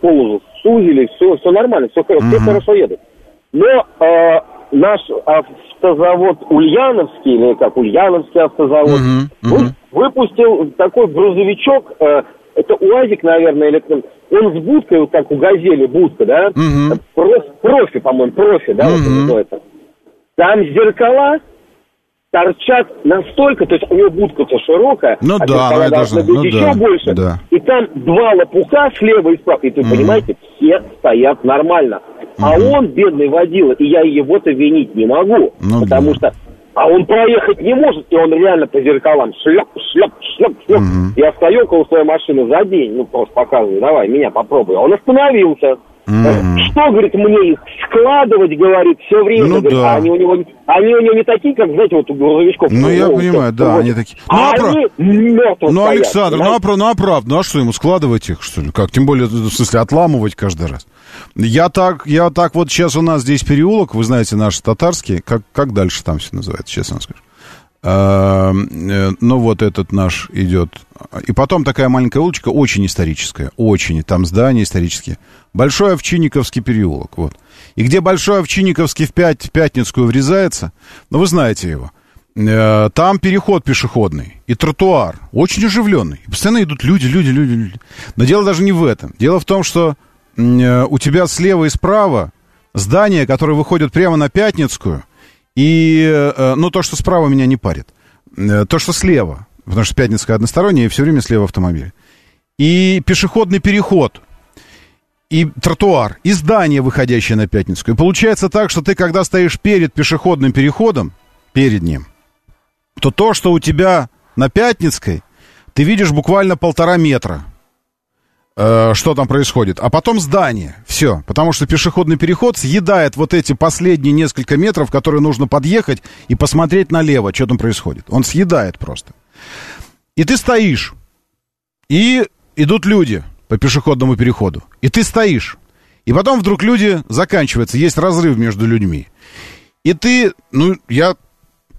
полосу сузили, все, все нормально, все, mm-hmm. все хорошо едут. Но э, наш автозавод Ульяновский, или как Ульяновский автозавод, угу, угу. выпустил такой грузовичок, э, это УАЗик, наверное, или он с будкой, вот как у «Газели» будка, да? Угу. Профи, профи по-моему, профи, да, угу. вот называется. Там зеркала торчат настолько, то есть у него будка-то широкая, ну, а да, зеркала должны быть ну, еще да, больше. Да. И там два лопуха слева и справа, и ты угу. понимаете, все стоят нормально. Угу. А он, бедный водила, и я его-то винить не могу, ну, потому да. что а он проехать не может, и он реально по зеркалам шляп, шляп, шляп, шляп. Угу. Я стою около своей машины за день, ну, просто показываю, давай, меня попробуй. Он остановился. Mm-hmm. Что, говорит, мне их складывать, говорит, все время. Ну, говорит, да. а они у него они у него не такие, как, знаете, вот у грузовичков. Ну, я понимаю, да, вот. они такие. Ну, а, а они. Ну, Александр, ну, а, ну, а правда, ну, а что ему, складывать их, что ли? Как? Тем более, в смысле, отламывать каждый раз. Я так, я так, вот сейчас у нас здесь переулок, вы знаете, наш татарский, как, как дальше там все называется, честно скажу. А, э, ну, вот этот наш идет. И потом такая маленькая улочка, очень историческая, очень, там здания исторические. Большой Овчинниковский переулок, вот. И где Большой Овчинниковский в, пять, в Пятницкую врезается, ну, вы знаете его, э, там переход пешеходный и тротуар, очень оживленный. И постоянно идут люди, люди, люди, люди. Но дело даже не в этом. Дело в том, что э, у тебя слева и справа здания, которые выходят прямо на Пятницкую, и, ну, то, что справа меня не парит. Э, то, что слева, потому что Пятницкая односторонняя, и все время слева автомобиль. И пешеходный переход, и тротуар, и здание, выходящее на Пятницкую. И получается так, что ты, когда стоишь перед пешеходным переходом, перед ним, то то, что у тебя на Пятницкой, ты видишь буквально полтора метра э, что там происходит. А потом здание. Все. Потому что пешеходный переход съедает вот эти последние несколько метров, которые нужно подъехать и посмотреть налево, что там происходит. Он съедает просто. И ты стоишь. И идут люди по пешеходному переходу. И ты стоишь. И потом вдруг люди заканчиваются. Есть разрыв между людьми. И ты, ну, я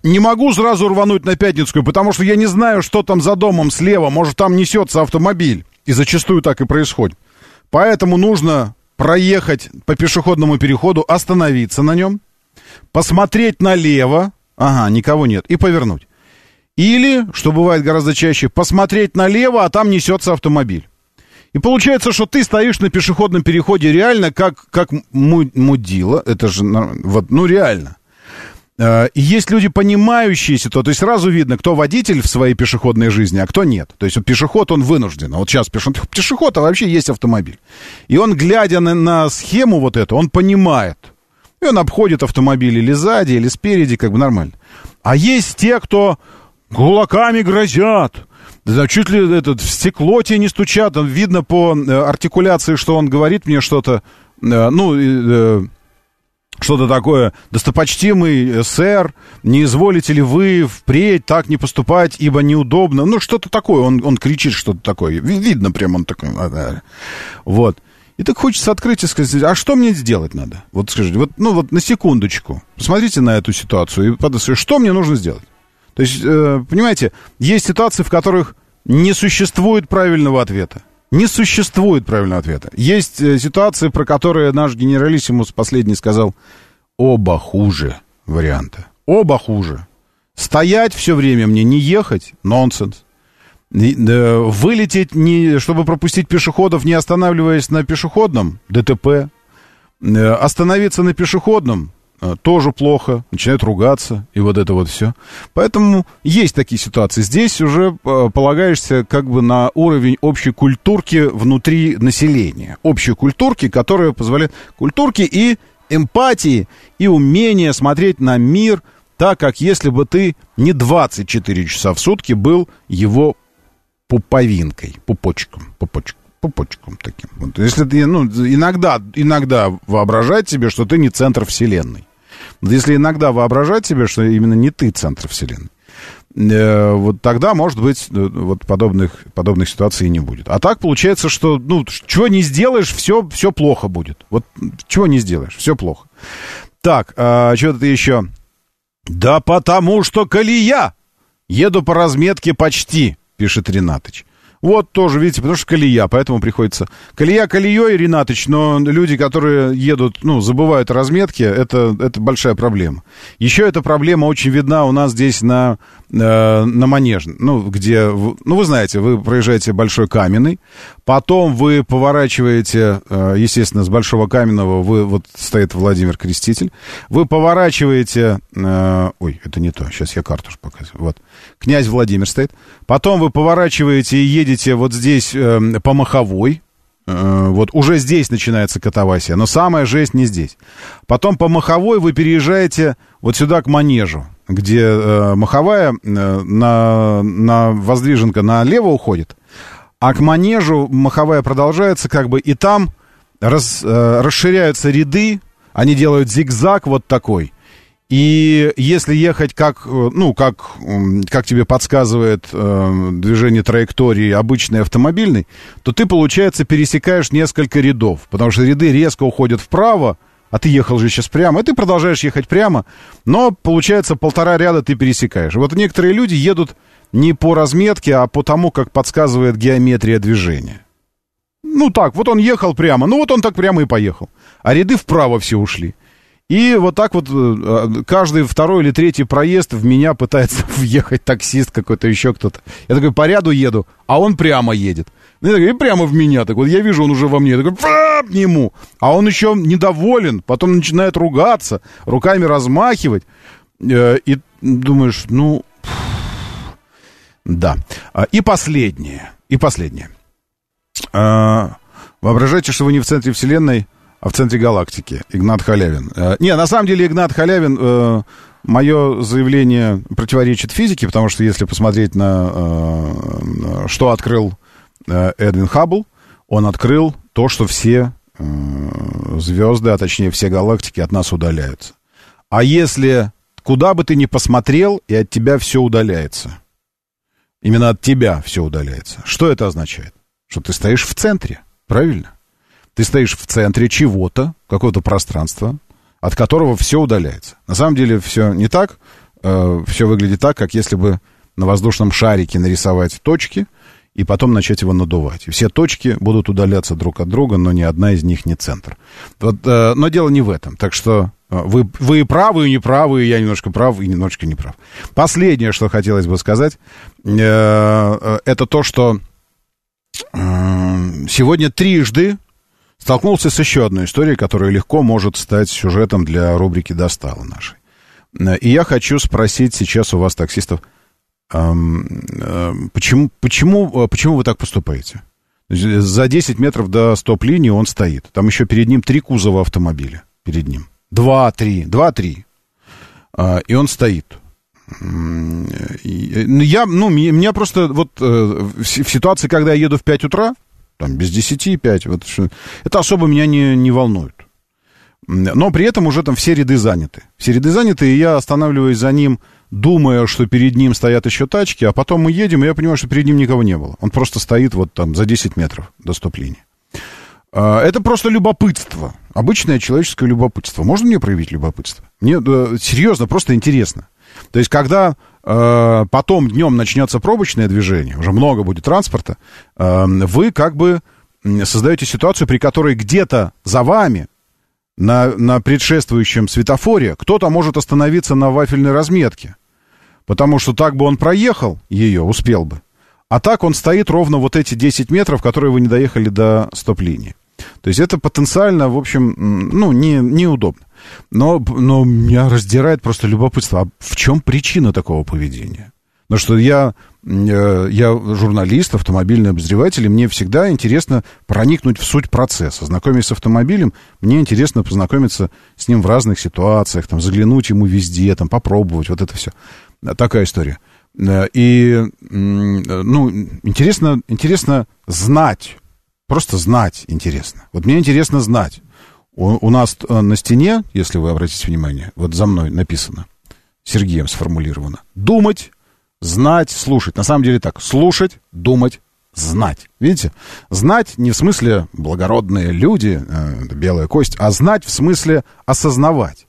не могу сразу рвануть на Пятницкую, потому что я не знаю, что там за домом слева. Может, там несется автомобиль. И зачастую так и происходит. Поэтому нужно проехать по пешеходному переходу, остановиться на нем, посмотреть налево, ага, никого нет, и повернуть. Или, что бывает гораздо чаще, посмотреть налево, а там несется автомобиль. И получается, что ты стоишь на пешеходном переходе реально как, как мудила. Это же, вот, ну реально. Э, и есть люди, понимающие ситуацию, то есть сразу видно, кто водитель в своей пешеходной жизни, а кто нет. То есть вот пешеход, он вынужден. А вот сейчас пешеход, <laughs> пешеход, а вообще есть автомобиль. И он, глядя на, на схему вот эту, он понимает. И он обходит автомобиль или сзади, или спереди, как бы нормально. А есть те, кто кулаками грозят, да, чуть ли этот, в стекло тебе не стучат. Видно по э, артикуляции, что он говорит мне что-то, э, ну, что-то такое, достопочтимый сэр, не изволите ли вы впредь так не поступать, ибо неудобно, ну, что-то такое, он, он кричит что-то такое, видно прям он такой, а, вот. И так хочется открыть и сказать, а что мне сделать надо? Вот скажите, вот, ну вот на секундочку, посмотрите на эту ситуацию и подумайте, что мне нужно сделать? То есть, э, понимаете, есть ситуации, в которых не существует правильного ответа. Не существует правильного ответа. Есть э, ситуации, про которые наш генералиссимус последний сказал, оба хуже варианта. Оба хуже. Стоять все время мне, не ехать, нонсенс. Вылететь, не, чтобы пропустить пешеходов, не останавливаясь на пешеходном, ДТП. Э, остановиться на пешеходном, тоже плохо, начинают ругаться, и вот это вот все. Поэтому есть такие ситуации. Здесь уже э, полагаешься как бы на уровень общей культурки внутри населения. Общей культурки, которая позволяет... Культурки и эмпатии, и умения смотреть на мир так, как если бы ты не 24 часа в сутки был его пуповинкой, пупочком, пупочком пупочком таким. Вот, если ты, ну, иногда, иногда воображать себе, что ты не центр вселенной. Если иногда воображать себе, что именно не ты центр Вселенной, э, вот тогда, может быть, э, вот подобных, подобных ситуаций и не будет. А так получается, что, ну, чего не сделаешь, все, все плохо будет. Вот чего не сделаешь, все плохо. Так, а, что-то еще. Да потому что колея! Еду по разметке почти, пишет Ренатыч. Вот тоже, видите, потому что колея, поэтому приходится... Колея колеей, Ренатыч, но люди, которые едут, ну, забывают о разметке, это, это большая проблема. Еще эта проблема очень видна у нас здесь на, э, на Манеж, ну, где... Ну, вы знаете, вы проезжаете Большой Каменный, потом вы поворачиваете, э, естественно, с Большого Каменного, вы, вот стоит Владимир Креститель, вы поворачиваете... Э, ой, это не то, сейчас я карту показываю, вот. Князь Владимир стоит. Потом вы поворачиваете и едете вот здесь по Маховой. Э, вот уже здесь начинается катавасия, но самая жесть не здесь. Потом по Маховой вы переезжаете вот сюда к Манежу, где э, Маховая э, на, на Воздвиженка налево уходит, а к Манежу Маховая продолжается как бы, и там раз, э, расширяются ряды, они делают зигзаг вот такой – и если ехать как, э, ну, как, как тебе подсказывает э, движение траектории обычный автомобильный, то ты, получается, пересекаешь несколько рядов, потому что ряды резко уходят вправо, а ты ехал же сейчас прямо, и ты продолжаешь ехать прямо, но, получается, полтора ряда ты пересекаешь. Вот некоторые люди едут не по разметке, а по тому, как подсказывает геометрия движения. Ну так, вот он ехал прямо, ну вот он так прямо и поехал. А ряды вправо все ушли. И вот так вот э, каждый второй или третий проезд в меня пытается <laughs> въехать таксист какой-то, еще кто-то. Я такой по ряду еду, а он прямо едет. Ну, и прямо в меня. Так вот я вижу, он уже во мне. Я такой к нему. А он еще недоволен. Потом начинает ругаться, руками размахивать. Э, и думаешь, ну... Да. А, и последнее. И последнее. А, воображайте, что вы не в центре вселенной, в центре галактики. Игнат Халявин. Э, не, на самом деле Игнат Халявин, э, мое заявление противоречит физике, потому что если посмотреть на э, что открыл Эдвин Хаббл, он открыл то, что все звезды, а точнее все галактики от нас удаляются. А если куда бы ты ни посмотрел, и от тебя все удаляется. Именно от тебя все удаляется. Что это означает? Что ты стоишь в центре, правильно? Ты стоишь в центре чего-то, какого-то пространства, от которого все удаляется. На самом деле все не так. Э, все выглядит так, как если бы на воздушном шарике нарисовать точки и потом начать его надувать. Все точки будут удаляться друг от друга, но ни одна из них не центр. Вот, э, но дело не в этом. Так что э, вы, вы правы и не правы, и я немножко прав и немножко не прав. Последнее, что хотелось бы сказать, это то, что сегодня трижды столкнулся с еще одной историей, которая легко может стать сюжетом для рубрики «Достала» нашей. И я хочу спросить сейчас у вас, таксистов, почему, почему, почему вы так поступаете? За 10 метров до стоп-линии он стоит. Там еще перед ним три кузова автомобиля. Перед ним. Два, три. Два, три. А, и он стоит. Ну, я, ну, меня просто вот э, в ситуации, когда я еду в 5 утра, там, без 10, 5. Вот, это особо меня не, не волнует. Но при этом уже там все ряды заняты. Все ряды заняты, и я останавливаюсь за ним, думая, что перед ним стоят еще тачки, а потом мы едем, и я понимаю, что перед ним никого не было. Он просто стоит вот там за 10 метров до стоп-линии. А, это просто любопытство. Обычное человеческое любопытство. Можно мне проявить любопытство? Мне серьезно, просто интересно. То есть, когда потом днем начнется пробочное движение, уже много будет транспорта, э, вы как бы создаете ситуацию, при которой где-то за вами на, на предшествующем светофоре кто-то может остановиться на вафельной разметке. Потому что так бы он проехал ее, успел бы. А так он стоит ровно вот эти 10 метров, которые вы не доехали до стоп-линии. То есть это потенциально, в общем, ну, не, неудобно. Но, но меня раздирает просто любопытство. А в чем причина такого поведения? Потому что я, э, я журналист, автомобильный обозреватель, и мне всегда интересно проникнуть в суть процесса. Знакомясь с автомобилем, мне интересно познакомиться с ним в разных ситуациях, там, заглянуть ему везде, там, попробовать, вот это все. Такая история. Э, и, ну, интересно, интересно знать, просто знать интересно. Вот мне интересно знать, у, у нас э, на стене, если вы обратите внимание, вот за мной написано, Сергеем сформулировано, думать, знать, слушать. На самом деле так, слушать, думать, знать. Видите? Знать не в смысле благородные люди, э, белая кость, а знать в смысле осознавать.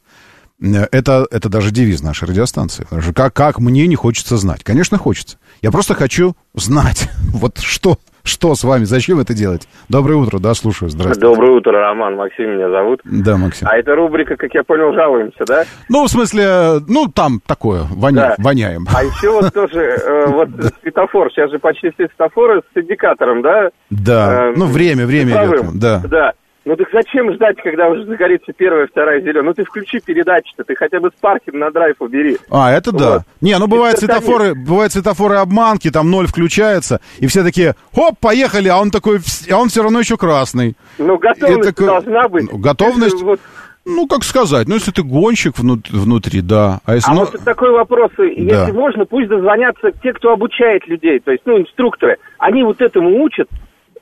Это, это даже девиз нашей радиостанции. Как, как мне не хочется знать? Конечно, хочется. Я просто хочу знать, <laughs> вот что, что с вами, зачем это делать? Доброе утро, да, слушаю, здравствуйте. Доброе утро, Роман, Максим меня зовут. Да, Максим. А это рубрика, как я понял, жалуемся, да? Ну, в смысле, ну, там такое, воня... да. воняем. А еще вот тоже, э, вот светофор, сейчас же почти все светофоры с индикатором, да? Да, э, ну, время, время идет. Да. Да. Ну так зачем ждать, когда уже загорится первая, вторая зеленая? Ну ты включи передачи-то, ты хотя бы с паркинг на драйв убери. А, это да. Вот. Не, ну бывают светофоры, бывают светофоры обманки, там ноль включается, и все такие, хоп, поехали, а он такой, а он все равно еще красный. Ну готовность такой, должна быть. Ну, готовность... вот... Ну, как сказать, ну, если ты гонщик внутри, да. А, если, а ну... вот такой вопрос, если да. можно, пусть дозвонятся те, кто обучает людей, то есть, ну, инструкторы. Они вот этому учат,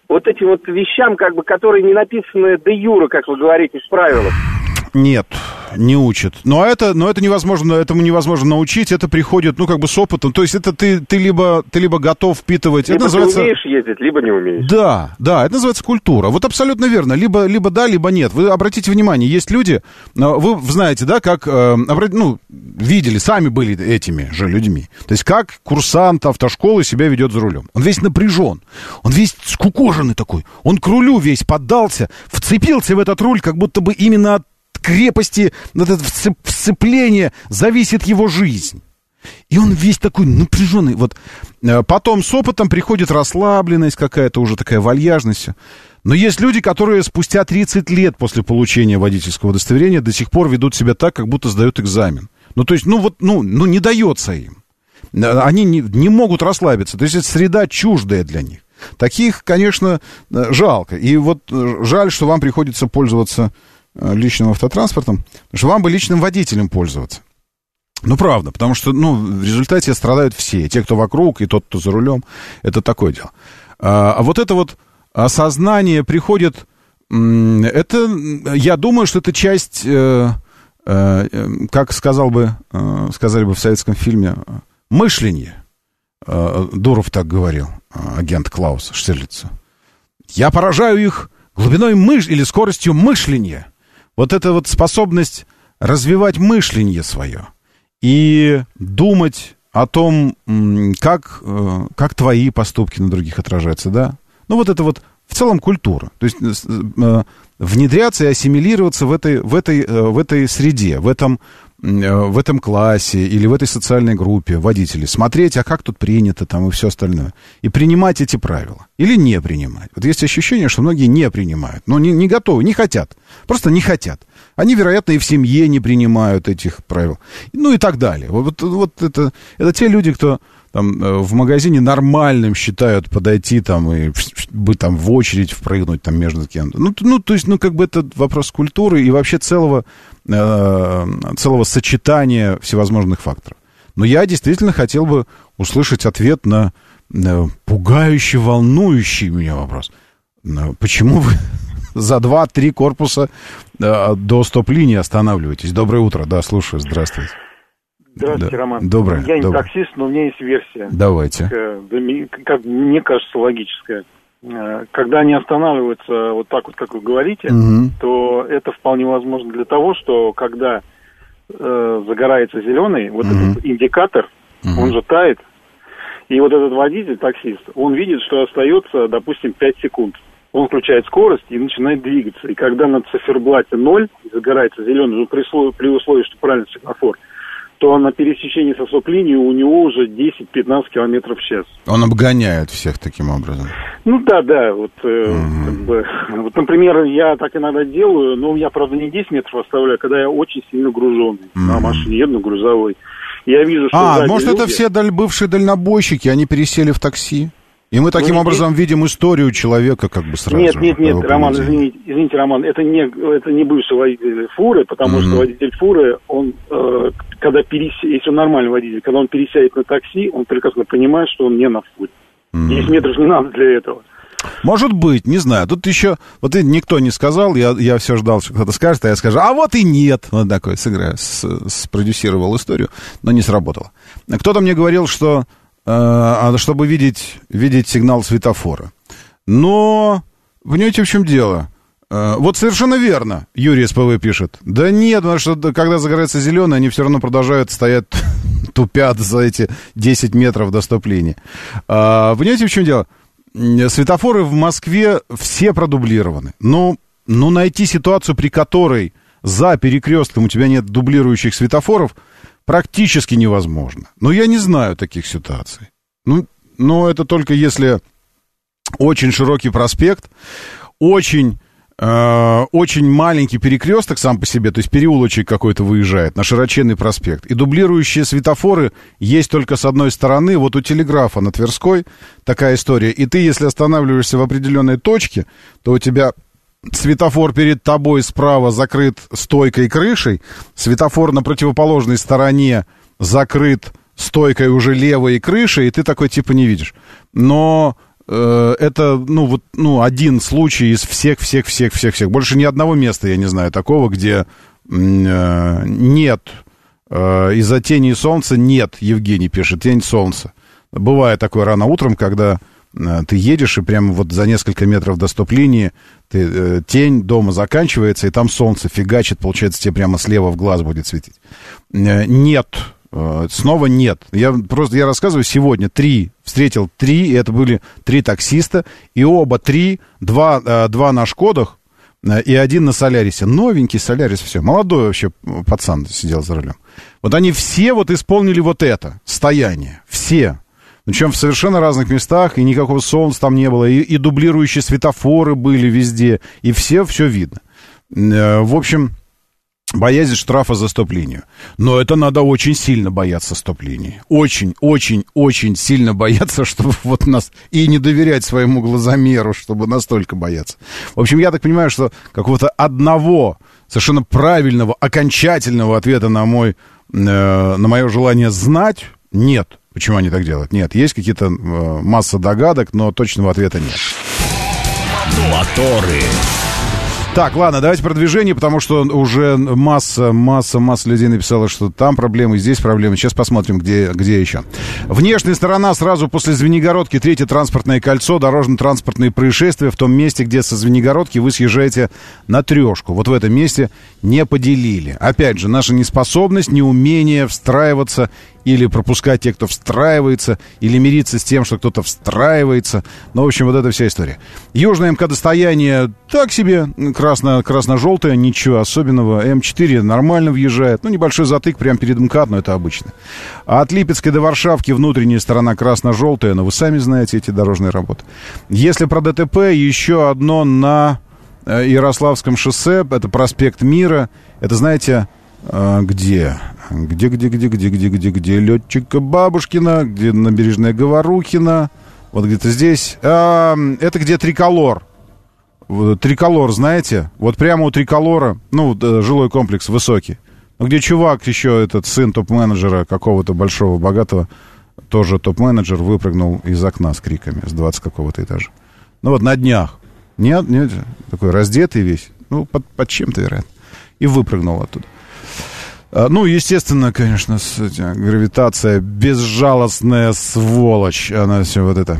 вот этим вот вещам, как бы, которые не написаны до юра, как вы говорите, в правилах. Нет, не учат. Но это, но это невозможно, этому невозможно научить, это приходит, ну, как бы с опытом. То есть это ты, ты, либо, ты либо готов впитывать... Либо это называется... ты умеешь ездить, либо не умеешь. Да, да, это называется культура. Вот абсолютно верно. Либо, либо да, либо нет. Вы обратите внимание, есть люди, вы знаете, да, как, э, ну, видели, сами были этими же людьми. То есть как курсант автошколы себя ведет за рулем. Он весь напряжен, он весь скукоженный такой, он к рулю весь поддался, вцепился в этот руль, как будто бы именно от крепости, вот это вцепление зависит его жизнь. И он весь такой напряженный. Вот э, потом с опытом приходит расслабленность какая-то, уже такая вальяжность. Но есть люди, которые спустя 30 лет после получения водительского удостоверения до сих пор ведут себя так, как будто сдают экзамен. Ну, то есть, ну вот, ну, ну не дается им. Э, они не, не могут расслабиться. То есть, это среда чуждая для них. Таких, конечно, э, жалко. И вот жаль, что вам приходится пользоваться личным автотранспортом, что вам бы личным водителем пользоваться. Ну, правда, потому что, ну, в результате страдают все. те, кто вокруг, и тот, кто за рулем. Это такое дело. А, а вот это вот осознание приходит... Это, я думаю, что это часть, э, э, как сказал бы, э, сказали бы в советском фильме, мышления. Э, Дуров так говорил, агент Клаус Штирлица. Я поражаю их глубиной мыш или скоростью мышления вот эта вот способность развивать мышление свое и думать о том, как, э, как твои поступки на других отражаются, да? Ну, вот это вот в целом культура. То есть э, внедряться и ассимилироваться в этой, в этой, э, в этой среде, в этом Э, в этом классе или в этой социальной группе водителей, смотреть, а как тут принято там и все остальное. И принимать эти правила. Или не принимать. Вот есть ощущение, что многие не принимают. Но не, не готовы, не хотят. Просто не хотят. Они, вероятно, и в семье не принимают этих правил. Ну и так далее. Вот, вот это, это те люди, кто там э, в магазине нормальным считают подойти там и быть там в очередь впрыгнуть там между кем-то. Ну, ну, то есть, ну, как бы это вопрос культуры и вообще целого, э, целого сочетания всевозможных факторов. Но я действительно хотел бы услышать ответ на, на пугающий, волнующий меня вопрос. Почему вы <laughs> за два-три корпуса э, до стоп-линии останавливаетесь? Доброе утро, да, слушаю, здравствуйте. Здравствуйте, да. Роман. Доброе. Я не доброе. таксист, но у меня есть версия. Давайте. Как, как мне кажется, логическая. Э, когда они останавливаются вот так вот, как вы говорите, угу. то это вполне возможно для того, что когда э, загорается зеленый, вот угу. этот индикатор, угу. он же тает, и вот этот водитель, таксист, он видит, что остается, допустим, 5 секунд. Он включает скорость и начинает двигаться. И когда на циферблате 0 загорается зеленый, ну, при, при условии, что правильный светофор, то на пересечении со стоп-линией у него уже 10-15 километров в час. Он обгоняет всех таким образом. Ну да, да, вот, э, угу. как бы, <laughs> вот, например, я так иногда делаю, но я, правда, не 10 метров оставляю, когда я очень сильно груженный угу. на машине, еду грузовой. Я вижу, что А, может, люди... это все даль... бывшие дальнобойщики, они пересели в такси? И мы таким ну, образом нет. видим историю человека как бы сразу. Нет, нет, нет, Роман, извините, извините, Роман, это не, это не бывший водитель фуры, потому mm-hmm. что водитель фуры, он, э, когда пересядет, если он нормальный водитель, когда он пересядет на такси, он прекрасно понимает, что он не на фуре. Mm-hmm. 10 метров не надо для этого. Может быть, не знаю. Тут еще, вот никто не сказал, я, я все ждал, что кто-то скажет, а я скажу, а вот и нет. Вот такой сыграю, с, спродюсировал историю, но не сработало. Кто-то мне говорил, что чтобы видеть, видеть сигнал светофора. Но, понимаете, в чем дело? Э, вот совершенно верно, Юрий СПВ пишет. Да нет, потому что когда загорается зеленый, они все равно продолжают стоять, <laughs> тупят за эти 10 метров до стоп-линии. А, понимаете, в чем дело? Светофоры в Москве все продублированы. Но ну, найти ситуацию, при которой за перекрестком у тебя нет дублирующих светофоров, практически невозможно. Но я не знаю таких ситуаций. Ну, но это только если очень широкий проспект, очень Э, очень маленький перекресток сам по себе, то есть переулочек какой-то выезжает на широченный проспект. И дублирующие светофоры есть только с одной стороны. Вот у телеграфа на Тверской такая история. И ты, если останавливаешься в определенной точке, то у тебя светофор перед тобой справа закрыт стойкой крышей, светофор на противоположной стороне закрыт стойкой уже левой крышей, и ты такой типа не видишь. Но Э, это, ну, вот, ну, один случай из всех-всех-всех-всех-всех. Больше ни одного места, я не знаю, такого, где э, нет э, из-за тени солнца нет, Евгений пишет, тень солнца. Бывает такое рано утром, когда ты едешь, и прямо вот за несколько метров до стоп-линии ты, э, тень дома заканчивается, и там солнце фигачит, получается, тебе прямо слева в глаз будет светить. Э, нет Э, снова нет. Я просто я рассказываю сегодня три встретил три, и это были три таксиста, и оба три, два, э, два на Шкодах э, и один на Солярисе. Новенький Солярис, все. Молодой вообще пацан сидел за рулем. Вот они все вот исполнили вот это стояние. Все. Причем в совершенно разных местах, и никакого солнца там не было, и, и дублирующие светофоры были везде, и все, все видно. В общем, Боязнь штрафа за стоп-линию. Но это надо очень сильно бояться стоп-линии. Очень, очень, очень сильно бояться, <laughs> чтобы вот нас... И не доверять своему глазомеру, чтобы настолько бояться. В общем, я так понимаю, что какого-то одного совершенно правильного, окончательного ответа на мой... Э, на мое желание знать нет. Почему они так делают? Нет, есть какие-то э, масса догадок, но точного ответа нет. Моторы. Так, ладно, давайте продвижение, потому что уже масса, масса, масса людей написала, что там проблемы, здесь проблемы. Сейчас посмотрим, где, где еще. Внешняя сторона сразу после Звенигородки, третье транспортное кольцо, дорожно-транспортные происшествия в том месте, где со Звенигородки вы съезжаете на трешку. Вот в этом месте не поделили. Опять же, наша неспособность, неумение встраиваться или пропускать тех, кто встраивается, или мириться с тем, что кто-то встраивается. Ну, в общем, вот эта вся история. Южное МК-достояние так себе, красно, красно-желтое, ничего особенного. М4 нормально въезжает. Ну, небольшой затык прямо перед МКАД, но это обычно. А от Липецкой до Варшавки внутренняя сторона красно-желтая, но вы сами знаете эти дорожные работы. Если про ДТП, еще одно на э, Ярославском шоссе, это проспект Мира. Это, знаете, э, где? Где, где, где, где, где, где, где летчика Бабушкина, где набережная Говорухина, вот где-то здесь. А, это где Триколор. Триколор, знаете? Вот прямо у Триколора, ну, э, жилой комплекс высокий. Ну, где чувак еще, этот сын топ-менеджера какого-то большого, богатого, тоже топ-менеджер, выпрыгнул из окна с криками с 20 какого-то этажа. Ну, вот на днях. Нет, нет, такой раздетый весь. Ну, под, под чем-то, вероятно. И выпрыгнул оттуда. А, ну, естественно, конечно, гравитация безжалостная сволочь. Она все вот это.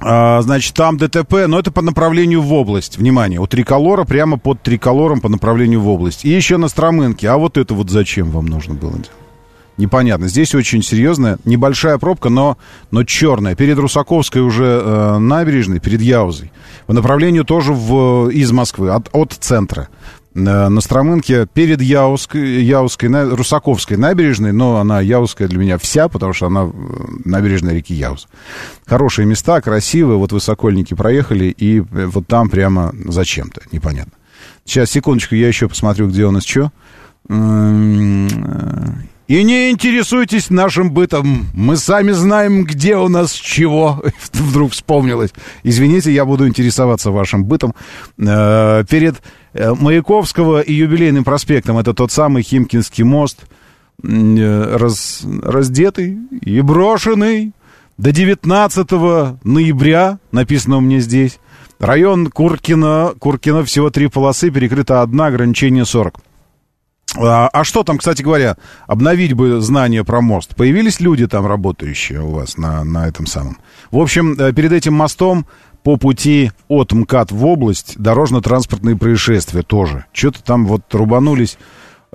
А, значит, там ДТП, но это по направлению в область. Внимание, у триколора прямо под триколором по направлению в область. И еще на Стромынке. А вот это вот зачем вам нужно было делать? Непонятно. Здесь очень серьезная, небольшая пробка, но, но черная. Перед Русаковской уже э, набережной, перед Яузой. По направлению тоже в, из Москвы, от, от центра. Э, на Стромынке перед Яузской, Яузской, Русаковской набережной, но она Яузская для меня вся, потому что она набережная реки Яуз. Хорошие места, красивые, вот вы Сокольники проехали, и вот там прямо зачем-то, непонятно. Сейчас, секундочку, я еще посмотрю, где у нас что. И не интересуйтесь нашим бытом. Мы сами знаем, где у нас чего. <laughs> Вдруг вспомнилось. Извините, я буду интересоваться вашим бытом. Э, перед э, Маяковского и юбилейным проспектом, это тот самый Химкинский мост, э, раз, раздетый и брошенный до 19 ноября, написано у меня здесь. Район Куркина, Куркина всего три полосы, перекрыта одна, ограничение 40. А, а что там, кстати говоря, обновить бы знания про мост? Появились люди там работающие у вас на, на этом самом? В общем, э, перед этим мостом по пути от МКАД в область дорожно-транспортные происшествия тоже. Что-то там вот рубанулись.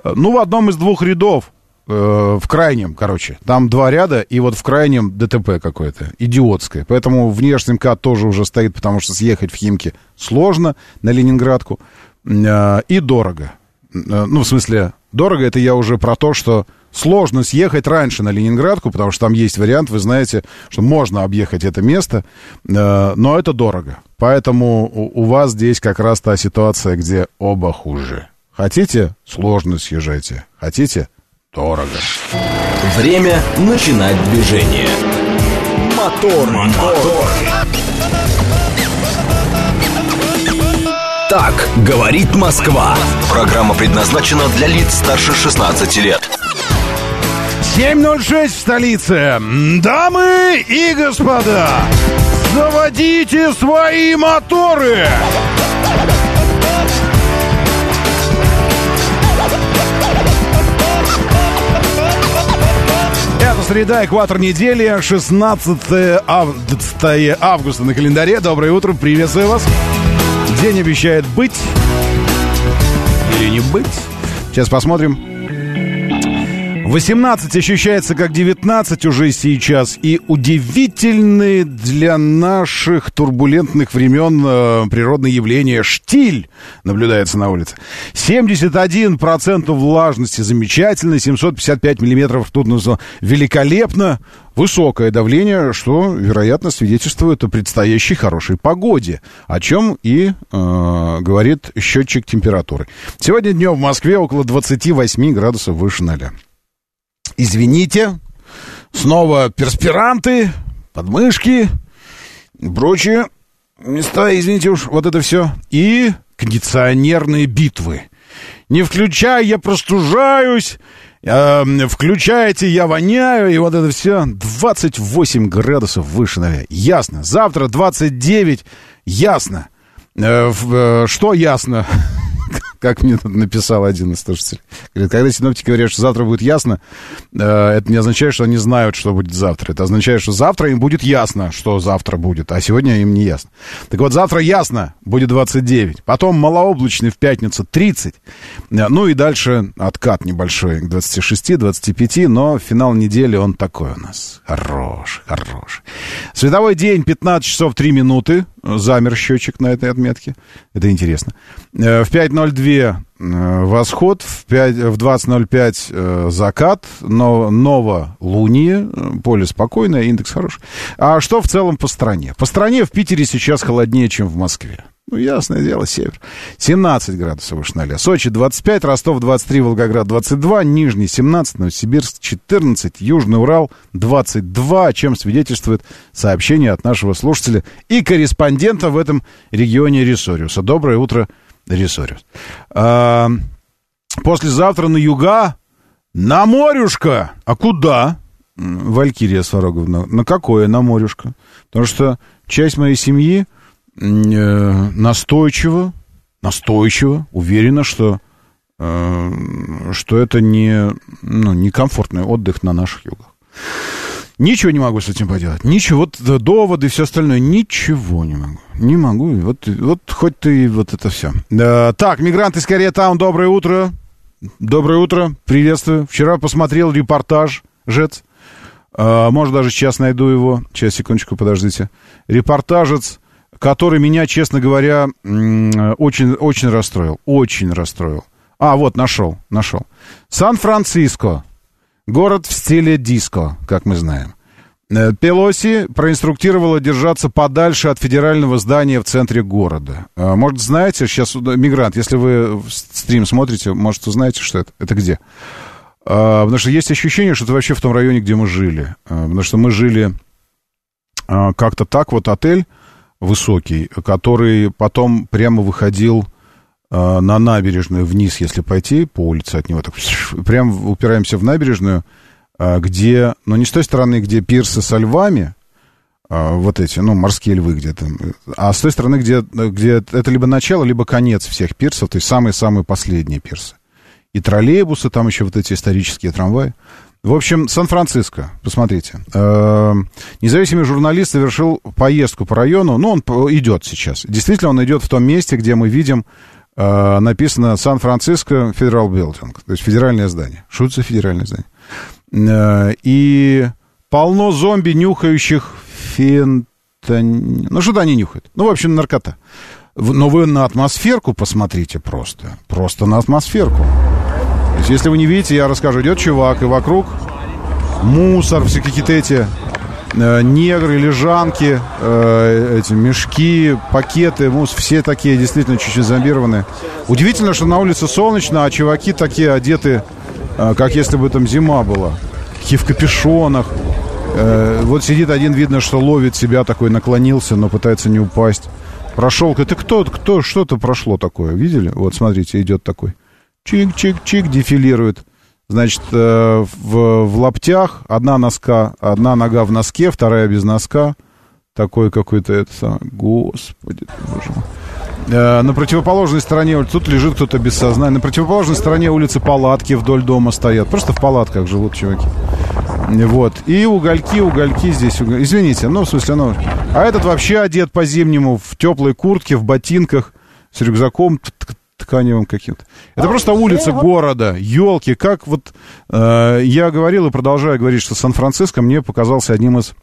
Э, ну, в одном из двух рядов, э, в крайнем, короче. Там два ряда, и вот в крайнем ДТП какое-то, идиотское. Поэтому внешний МКАД тоже уже стоит, потому что съехать в Химки сложно на Ленинградку. Э, и дорого. Э, ну, в смысле, дорого это я уже про то, что сложно съехать раньше на Ленинградку, потому что там есть вариант, вы знаете, что можно объехать это место, э, но это дорого. Поэтому у вас здесь как раз та ситуация, где оба хуже. Хотите, сложно съезжайте. Хотите, дорого. Время начинать движение. Мотор, мотор. Так говорит Москва. Программа предназначена для лиц старше 16 лет. 7.06 в столице. Дамы и господа, заводите свои моторы. Это среда, экватор недели, 16 августа на календаре. Доброе утро, приветствую вас. День обещает быть или не быть. Сейчас посмотрим. 18 ощущается как 19 уже сейчас. И удивительные для наших турбулентных времен э, природные явления штиль наблюдается на улице. 71% влажности замечательно, 755 миллиметров тут нужно великолепно. Высокое давление, что, вероятно, свидетельствует о предстоящей хорошей погоде, о чем и э, говорит счетчик температуры. Сегодня днем в Москве около 28 градусов выше 0. Извините, снова перспиранты, подмышки, прочие места, извините уж, вот это все. И кондиционерные битвы. Не включай, я простужаюсь. Э, включаете, я воняю, и вот это все. 28 градусов выше 0. Ясно. Завтра 29. Ясно. Э, э, что ясно? Как мне написал один из слушателей. Говорит, когда синоптики говорят, что завтра будет ясно, э, это не означает, что они знают, что будет завтра. Это означает, что завтра им будет ясно, что завтра будет, а сегодня им не ясно. Так вот, завтра ясно, будет 29. Потом малооблачный в пятницу 30. Э, ну и дальше откат небольшой к 26-25, но финал недели он такой у нас. Хороший, хороший. Световой день 15 часов 3 минуты. Замер счетчик на этой отметке. Это интересно. Э, в 5.02 э, восход, в, 5, в 20.05 э, закат, но ново луние, поле спокойное, индекс хороший. А что в целом по стране? По стране в Питере сейчас холоднее, чем в Москве. Ну, ясное дело, север. 17 градусов выше 0. Сочи 25, Ростов 23, Волгоград 22, Нижний 17, Новосибирск 14, Южный Урал 22, о чем свидетельствует сообщение от нашего слушателя и корреспондента в этом регионе Ресориуса. Доброе утро, Ресориус. А, послезавтра на юга на морюшка. А куда? Валькирия Свароговна. На какое на морюшка? Потому что часть моей семьи настойчиво, настойчиво уверена, что, э, что это не, ну, некомфортный отдых на наших югах. Ничего не могу с этим поделать. Ничего. Вот доводы и все остальное. Ничего не могу. Не могу. Вот, вот хоть ты вот это все. Да, так, мигранты из Корея Таун, доброе утро. Доброе утро. Приветствую. Вчера посмотрел репортаж, Жец. Может, даже сейчас найду его. Сейчас, секундочку, подождите. Репортажец который меня, честно говоря, очень, очень расстроил. Очень расстроил. А, вот, нашел, нашел. Сан-Франциско. Город в стиле диско, как мы знаем. Э, Пелоси проинструктировала держаться подальше от федерального здания в центре города. Э, может, знаете, сейчас мигрант, если вы стрим смотрите, может, узнаете, что это? Это где? Э, потому что есть ощущение, что это вообще в том районе, где мы жили. Потому что мы жили как-то так, вот отель, высокий, который потом прямо выходил э, на набережную вниз, если пойти по улице от него, так <laughs> прям упираемся в набережную, э, где, ну не с той стороны, где пирсы со львами, э, вот эти, ну, морские львы где-то, а с той стороны, где, где это либо начало, либо конец всех пирсов, то есть самые-самые последние пирсы. и троллейбусы, там еще вот эти исторические трамваи. В общем, Сан-Франциско, посмотрите. Э, независимый журналист совершил поездку по району. Ну, он идет сейчас. Действительно, он идет в том месте, где мы видим э, написано Сан-Франциско Федерал Билдинг, то есть федеральное здание. Что федеральное здание? Э, и полно зомби, нюхающих фентань... Ну, что-то они нюхают. Ну, в общем, наркота. Но вы на атмосферку посмотрите просто. Просто на атмосферку. Есть, если вы не видите, я расскажу. Идет чувак, и вокруг мусор, все какие-то эти э, негры, лежанки, э, эти мешки, пакеты, мус, все такие действительно чуть-чуть зомбированные. Удивительно, что на улице солнечно, а чуваки такие одеты, э, как если бы там зима была. Такие в капюшонах. Э, вот сидит один, видно, что ловит себя, такой наклонился, но пытается не упасть. Прошел. Это кто, кто, что-то прошло такое, видели? Вот, смотрите, идет такой. Чик-чик-чик, дефилирует. Значит, э, в, в лаптях одна носка, одна нога в носке, вторая без носка. Такой какой-то это самое. Господи, боже мой. Э, на противоположной стороне тут лежит кто-то без сознания. На противоположной стороне улицы палатки вдоль дома стоят. Просто в палатках живут чуваки. Вот. И угольки, угольки здесь. Уголь... Извините, ну, в смысле, ну... А этот вообще одет по-зимнему в теплой куртке, в ботинках, с рюкзаком тканевым каким-то. Это просто улица города, елки. Как вот э, я говорил и продолжаю говорить, что Сан-Франциско мне показался одним из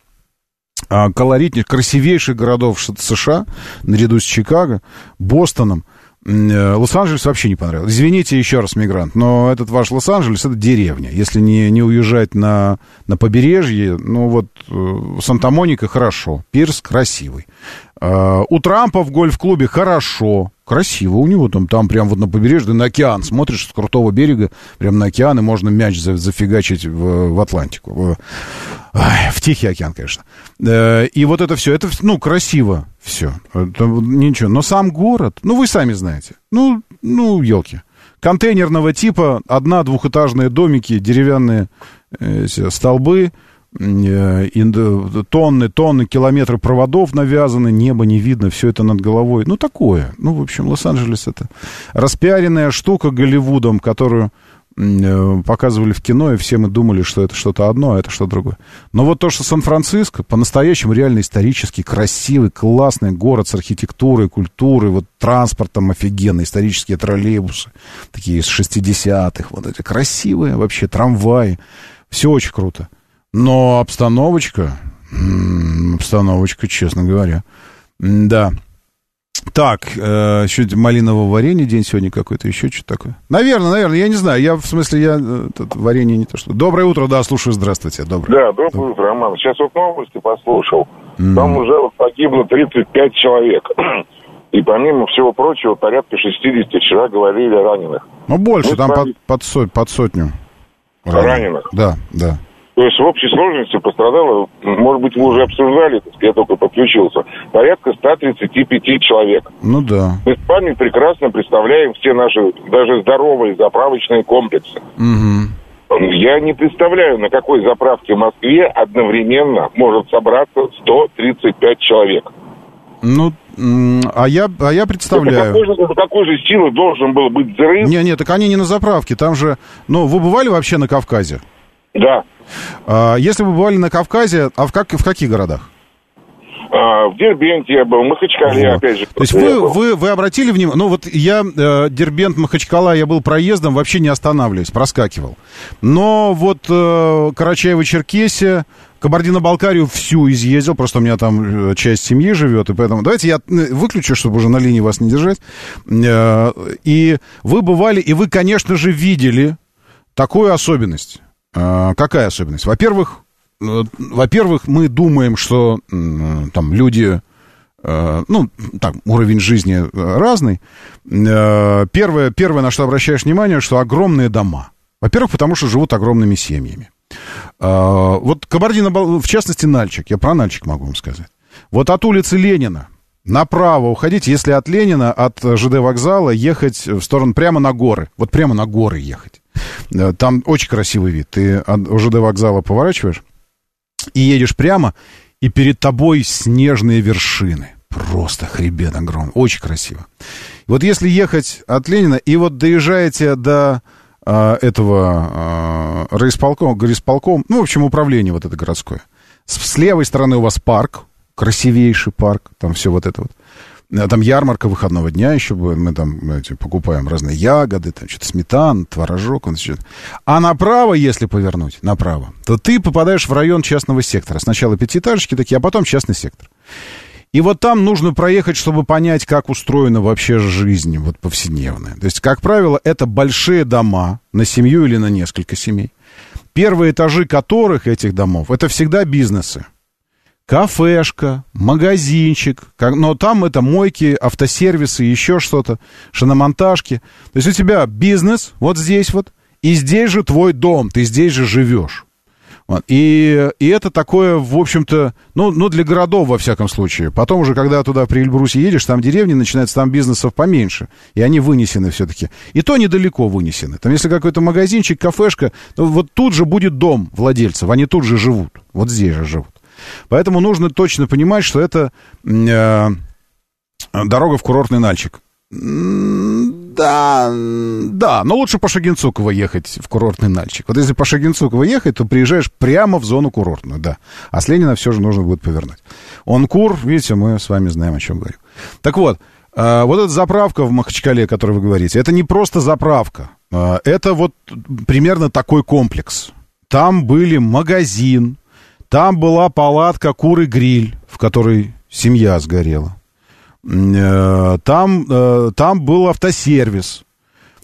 э, колоритнейших, красивейших городов США, наряду с Чикаго, Бостоном. Э, Лос-Анджелес вообще не понравился. Извините еще раз, мигрант, но этот ваш Лос-Анджелес это деревня. Если не, не уезжать на, на побережье, ну вот э, Санта-Моника хорошо, Пирс красивый. Э, у Трампа в гольф-клубе хорошо, красиво у него там, там прям вот на побережье, на океан смотришь с крутого берега, прям на океан, и можно мяч зафигачить в, в Атлантику. В, в Тихий океан, конечно. Э, и вот это все, это, ну, красиво все. Это, ничего. Но сам город, ну, вы сами знаете. Ну, ну, елки. Контейнерного типа, одна двухэтажные домики, деревянные э, столбы, тонны, тонны, километры проводов навязаны, небо не видно, все это над головой. Ну, такое. Ну, в общем, Лос-Анджелес это распиаренная штука Голливудом, которую э, показывали в кино, и все мы думали, что это что-то одно, а это что-то другое. Но вот то, что Сан-Франциско, по-настоящему реально исторический, красивый, классный город с архитектурой, культурой, вот транспортом офигенный, исторические троллейбусы, такие из 60-х, вот эти красивые вообще трамваи, все очень круто. Но обстановочка, обстановочка, честно говоря, да. Так, э, еще малинового варенья день сегодня какой-то, еще что-то такое. Наверное, наверное, я не знаю. Я, в смысле, я э, тут варенье не то что. Доброе утро, да, слушаю, здравствуйте. Доброе. Да, доброе Доброе. утро, Роман. Сейчас вот новости послушал. Mm. Там уже вот погибло 35 человек. <clears throat> И помимо всего прочего, порядка 60 человек говорили раненых. Ну, больше, Мы там под, под, сот, под сотню. Раненых. раненых. Да, да. То есть в общей сложности пострадало, может быть, вы уже обсуждали, я только подключился, порядка 135 человек. Ну да. Мы с вами прекрасно представляем все наши, даже здоровые заправочные комплексы. Угу. Я не представляю, на какой заправке в Москве одновременно может собраться 135 человек. Ну, а я, а я представляю. Какой же, какой же силы должен был быть взрыв? Не, не, так они не на заправке, там же... Ну, вы бывали вообще на Кавказе? Да. А, если вы бывали на Кавказе, а в, как, в каких городах? А, в Дербенте я был, в Махачкале, вот. опять же. То есть вы, вы, вы обратили внимание, ну вот я, э, Дербент, Махачкала, я был проездом, вообще не останавливаясь, проскакивал. Но вот э, Карачаево-Черкесия, Кабардино-Балкарию всю изъездил, просто у меня там э, часть семьи живет, и поэтому давайте я э, выключу, чтобы уже на линии вас не держать. Э, и вы бывали, и вы, конечно же, видели такую особенность. А, какая особенность? Во-первых, э, во-первых, мы думаем, что там люди, э, ну, там, уровень жизни разный. Э, первое, первое, на что обращаешь внимание, что огромные дома. Во-первых, потому что живут огромными семьями. Вот Кабардино, в частности, Нальчик, я про Нальчик могу вам сказать. Вот от улицы Ленина направо уходите, если от Ленина, от ЖД вокзала ехать в сторону прямо на горы. Вот прямо на горы ехать. Э, там очень красивый вид. Ты от ЖД вокзала поворачиваешь и едешь прямо, и перед тобой снежные вершины. Просто хребет огромный. Очень красиво. Вот если ехать от Ленина, и вот доезжаете до э, этого э, райисполком, горисполком, ну, в общем, управление вот это городское. С, с левой стороны у вас парк, красивейший парк, там все вот это вот. Э, там ярмарка выходного дня еще, мы там эти, покупаем разные ягоды, там что-то сметан, творожок. Он, что а направо, если повернуть, направо, то ты попадаешь в район частного сектора. Сначала пятиэтажечки такие, а потом частный сектор. И вот там нужно проехать, чтобы понять, как устроена вообще жизнь вот повседневная. То есть, как правило, это большие дома на семью или на несколько семей. Первые этажи которых этих домов, это всегда бизнесы кафешка, магазинчик, но там это мойки, автосервисы, еще что-то, шиномонтажки. То есть у тебя бизнес вот здесь вот, и здесь же твой дом, ты здесь же живешь. Вот. И, и это такое, в общем-то, ну, ну, для городов, во всяком случае. Потом уже, когда туда при Эльбрусе едешь, там деревни начинаются, там бизнесов поменьше. И они вынесены все-таки. И то недалеко вынесены. Там, если какой-то магазинчик, кафешка, то вот тут же будет дом владельцев. Они тут же живут. Вот здесь же живут. Поэтому нужно точно понимать, что это э, дорога в курортный Нальчик. Да, да, но лучше по Шагинцуково ехать в курортный Нальчик. Вот если по Шагинцуково ехать, то приезжаешь прямо в зону курортную, да. А с Ленина все же нужно будет повернуть. Он кур, видите, мы с вами знаем, о чем говорю. Так вот, э, вот эта заправка в Махачкале, о которой вы говорите, это не просто заправка. Э, это вот примерно такой комплекс. Там были магазин, там была палатка куры-гриль, в которой семья сгорела. Э, там, э, там был автосервис.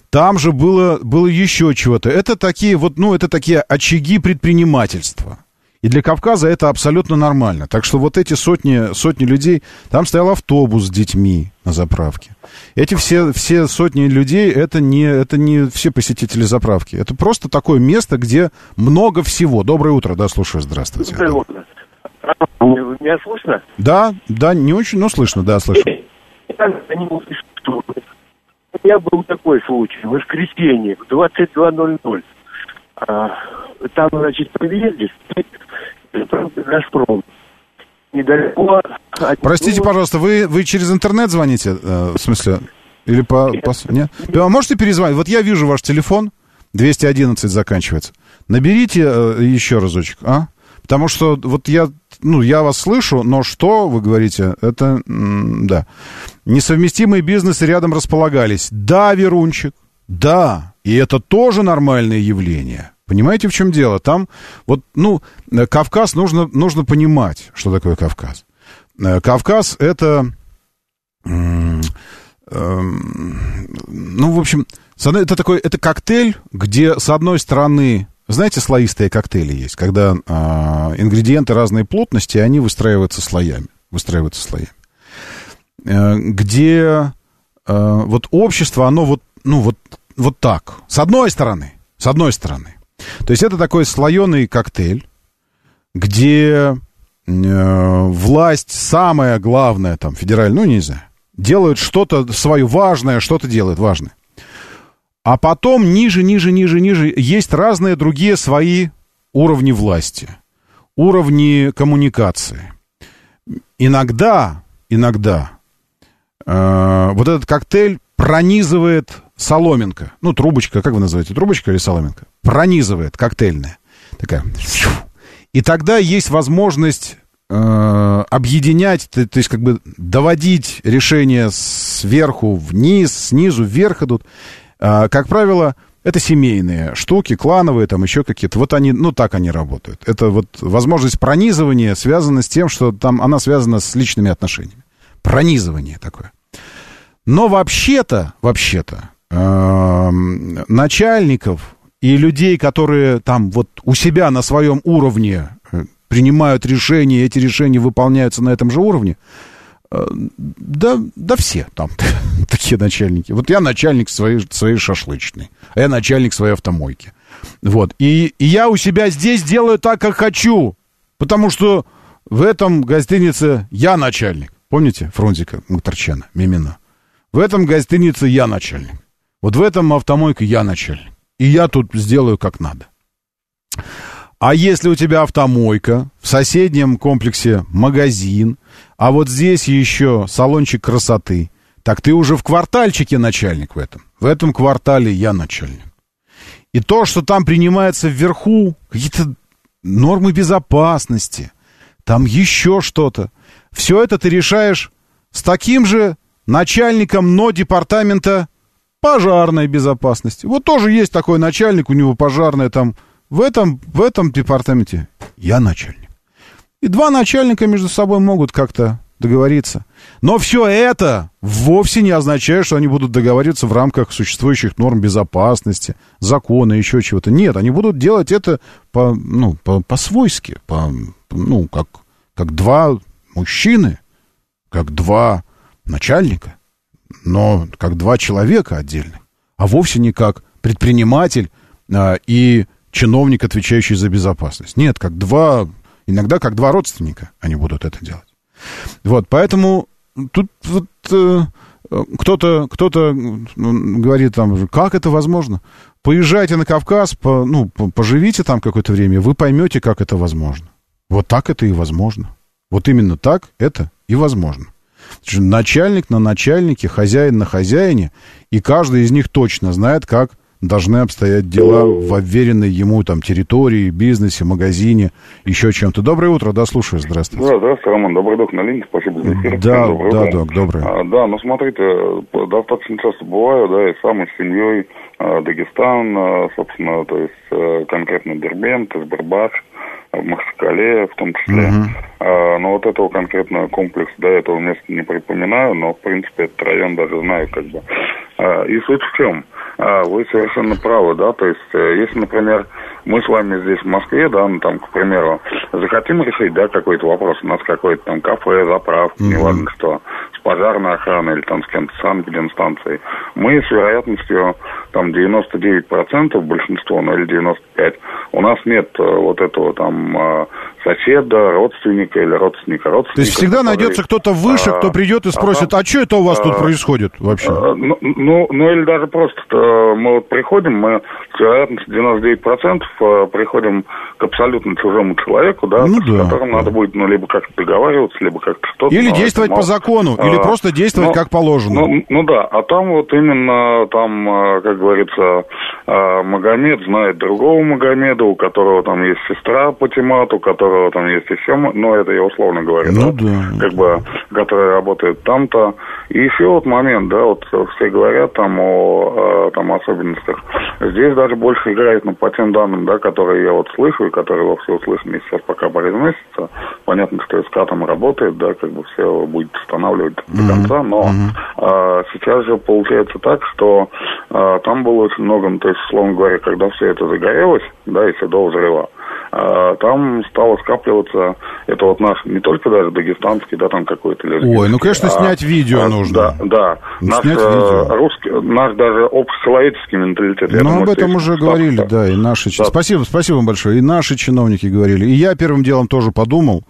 Там же было, было еще чего-то. Это такие вот, ну, это такие очаги предпринимательства. И для Кавказа это абсолютно нормально. Так что вот эти сотни, сотни людей, там стоял автобус с детьми на заправке. Эти все, все сотни людей, это не, это не все посетители заправки. Это просто такое место, где много всего. Доброе утро, да, слушаю, здравствуйте. Доброе утро. Меня слышно? Да, да, не очень, но слышно, да, слышно. У меня был такой случай, в воскресенье, в 22.00. Там, значит, подъезде «Газпром». Недалеко... От... Простите, пожалуйста, вы, вы через интернет звоните? Э, в смысле? Или по... По нет? А можете перезвонить? Вот я вижу ваш телефон, 211 заканчивается. Наберите э, еще разочек, а? Потому что вот я, ну, я вас слышу, но что вы говорите, это, да. Несовместимые бизнесы рядом располагались. Да, Верунчик, да, и это тоже нормальное явление. Понимаете, в чем дело? Там вот, ну, Кавказ нужно, нужно понимать, что такое Кавказ. Э, Кавказ это, эм, ну, в общем, это такой, это коктейль, где с одной стороны, знаете, слоистые коктейли есть, когда а, ингредиенты разной плотности, они выстраиваются слоями, выстраиваются слоями, э, где э, вот общество, оно вот, ну, вот, вот так, с одной стороны, с одной стороны. То есть это такой слоеный коктейль, где э, власть, самое главное, там, федеральная, ну, не знаю, делают что-то свое важное, что-то делает важное. А потом ниже, ниже, ниже, ниже есть разные другие свои уровни власти, уровни коммуникации. Иногда, иногда э, вот этот коктейль пронизывает соломинка. Ну, трубочка, как вы называете, трубочка или соломинка? Пронизывает, коктейльная. Такая. И тогда есть возможность э, объединять, то, то есть как бы доводить решения сверху вниз, снизу вверх идут. Э, как правило, это семейные штуки, клановые, там еще какие-то. Вот они, ну так они работают. Это вот возможность пронизывания связана с тем, что там она связана с личными отношениями. Пронизывание такое. Но вообще-то, вообще-то, начальников и людей, которые там вот у себя на своем уровне э, принимают решения, эти решения выполняются на этом же уровне, э, да, да все там <laughs> такие начальники. Вот я начальник своей, своей шашлычной, а я начальник своей автомойки. Вот. И, и я у себя здесь делаю так, как хочу, потому что в этом гостинице я начальник. Помните Фрунзика Мухтарчана, Мимина? В этом гостинице я начальник. Вот в этом автомойке я начальник. И я тут сделаю как надо. А если у тебя автомойка, в соседнем комплексе магазин, а вот здесь еще салончик красоты, так ты уже в квартальчике начальник в этом. В этом квартале я начальник. И то, что там принимается вверху, какие-то нормы безопасности, там еще что-то. Все это ты решаешь с таким же начальником, но департамента пожарной безопасности. Вот тоже есть такой начальник, у него пожарная там в этом, в этом департаменте. Я начальник. И два начальника между собой могут как-то договориться. Но все это вовсе не означает, что они будут договариваться в рамках существующих норм безопасности, закона, еще чего-то. Нет, они будут делать это по, ну, по, по-свойски, по, ну, как, как два мужчины, как два начальника, но как два человека отдельных, а вовсе не как предприниматель а, и чиновник, отвечающий за безопасность. Нет, как два, иногда как два родственника они будут это делать. Вот, поэтому тут вот э, кто-то кто говорит там, как это возможно? Поезжайте на Кавказ, по, ну, поживите там какое-то время, вы поймете, как это возможно. Вот так это и возможно. Вот именно так это и возможно. Начальник на начальнике, хозяин на хозяине, и каждый из них точно знает, как должны обстоять дела в обверенной ему там территории, бизнесе, магазине, еще чем-то. Доброе утро, да, слушаю, здравствуйте. Да, здравствуйте, Роман, добрый док на линии, спасибо за эфир. Да, доброе да, док, доброе. А, да, ну смотрите, достаточно часто бываю, да, и сам, и с семьей, а, Дагестан, а, собственно, то есть а, конкретно Дербент, Избербаш, в Махачкале в том числе. Uh-huh. А, но вот этого конкретного комплекса до этого места не припоминаю, но, в принципе, этот район даже знаю как бы. А, и суть в чем? А, вы совершенно правы, да, то есть, э, если, например, мы с вами здесь в Москве, да, ну, там, к примеру, захотим решить, да, какой-то вопрос, у нас какой-то там кафе, заправка, mm-hmm. неважно что, пожарной охраной или там с кем-то с санэпидемстанцией, мы с вероятностью там 99% большинство, ну или 95%, у нас нет э, вот этого там э, соседа, родственника или родственника родственника. То есть всегда который, найдется кто-то выше, а, кто придет и спросит, а, а что это у вас а, тут происходит вообще? А, ну, ну, ну, или даже просто мы вот приходим, мы с вероятностью 99% э, приходим к абсолютно чужому человеку, да, ну, да с которым да. надо будет, ну, либо как-то договариваться, либо как-то что-то. Или действовать по закону, а, или просто действовать ну, как положено. Ну, ну да, а там вот именно, там, э, как говорится, э, Магомед знает другого Магомеда, у которого там есть сестра по темату, у которого там есть еще, ну, это я условно говорю, ну, да, да, как бы, который работает там-то. И еще вот момент, да, вот все говорят там о, там, особенностях. Здесь даже больше играет, ну, по тем данным, да, которые я вот слышу, и которые во все услышаны сейчас пока произносятся. Понятно, что СК там работает, да, как бы все будет устанавливать до конца, но а, сейчас же получается так, что а, там было очень много, ну, то есть, условно говоря, когда все это загорелось, да, и все до взрыва, там стало скапливаться, это вот наш, не только даже дагестанский, да, там какой-то Ой, ну, конечно, а, снять видео а, нужно. Да, да. Ну, наш, снять видео. Э, русский, наш даже общечеловеческий менталитет. Ну, об этом уже говорили, да, да и наши... Да. Спасибо, спасибо вам большое. И наши чиновники говорили. И я первым делом тоже подумал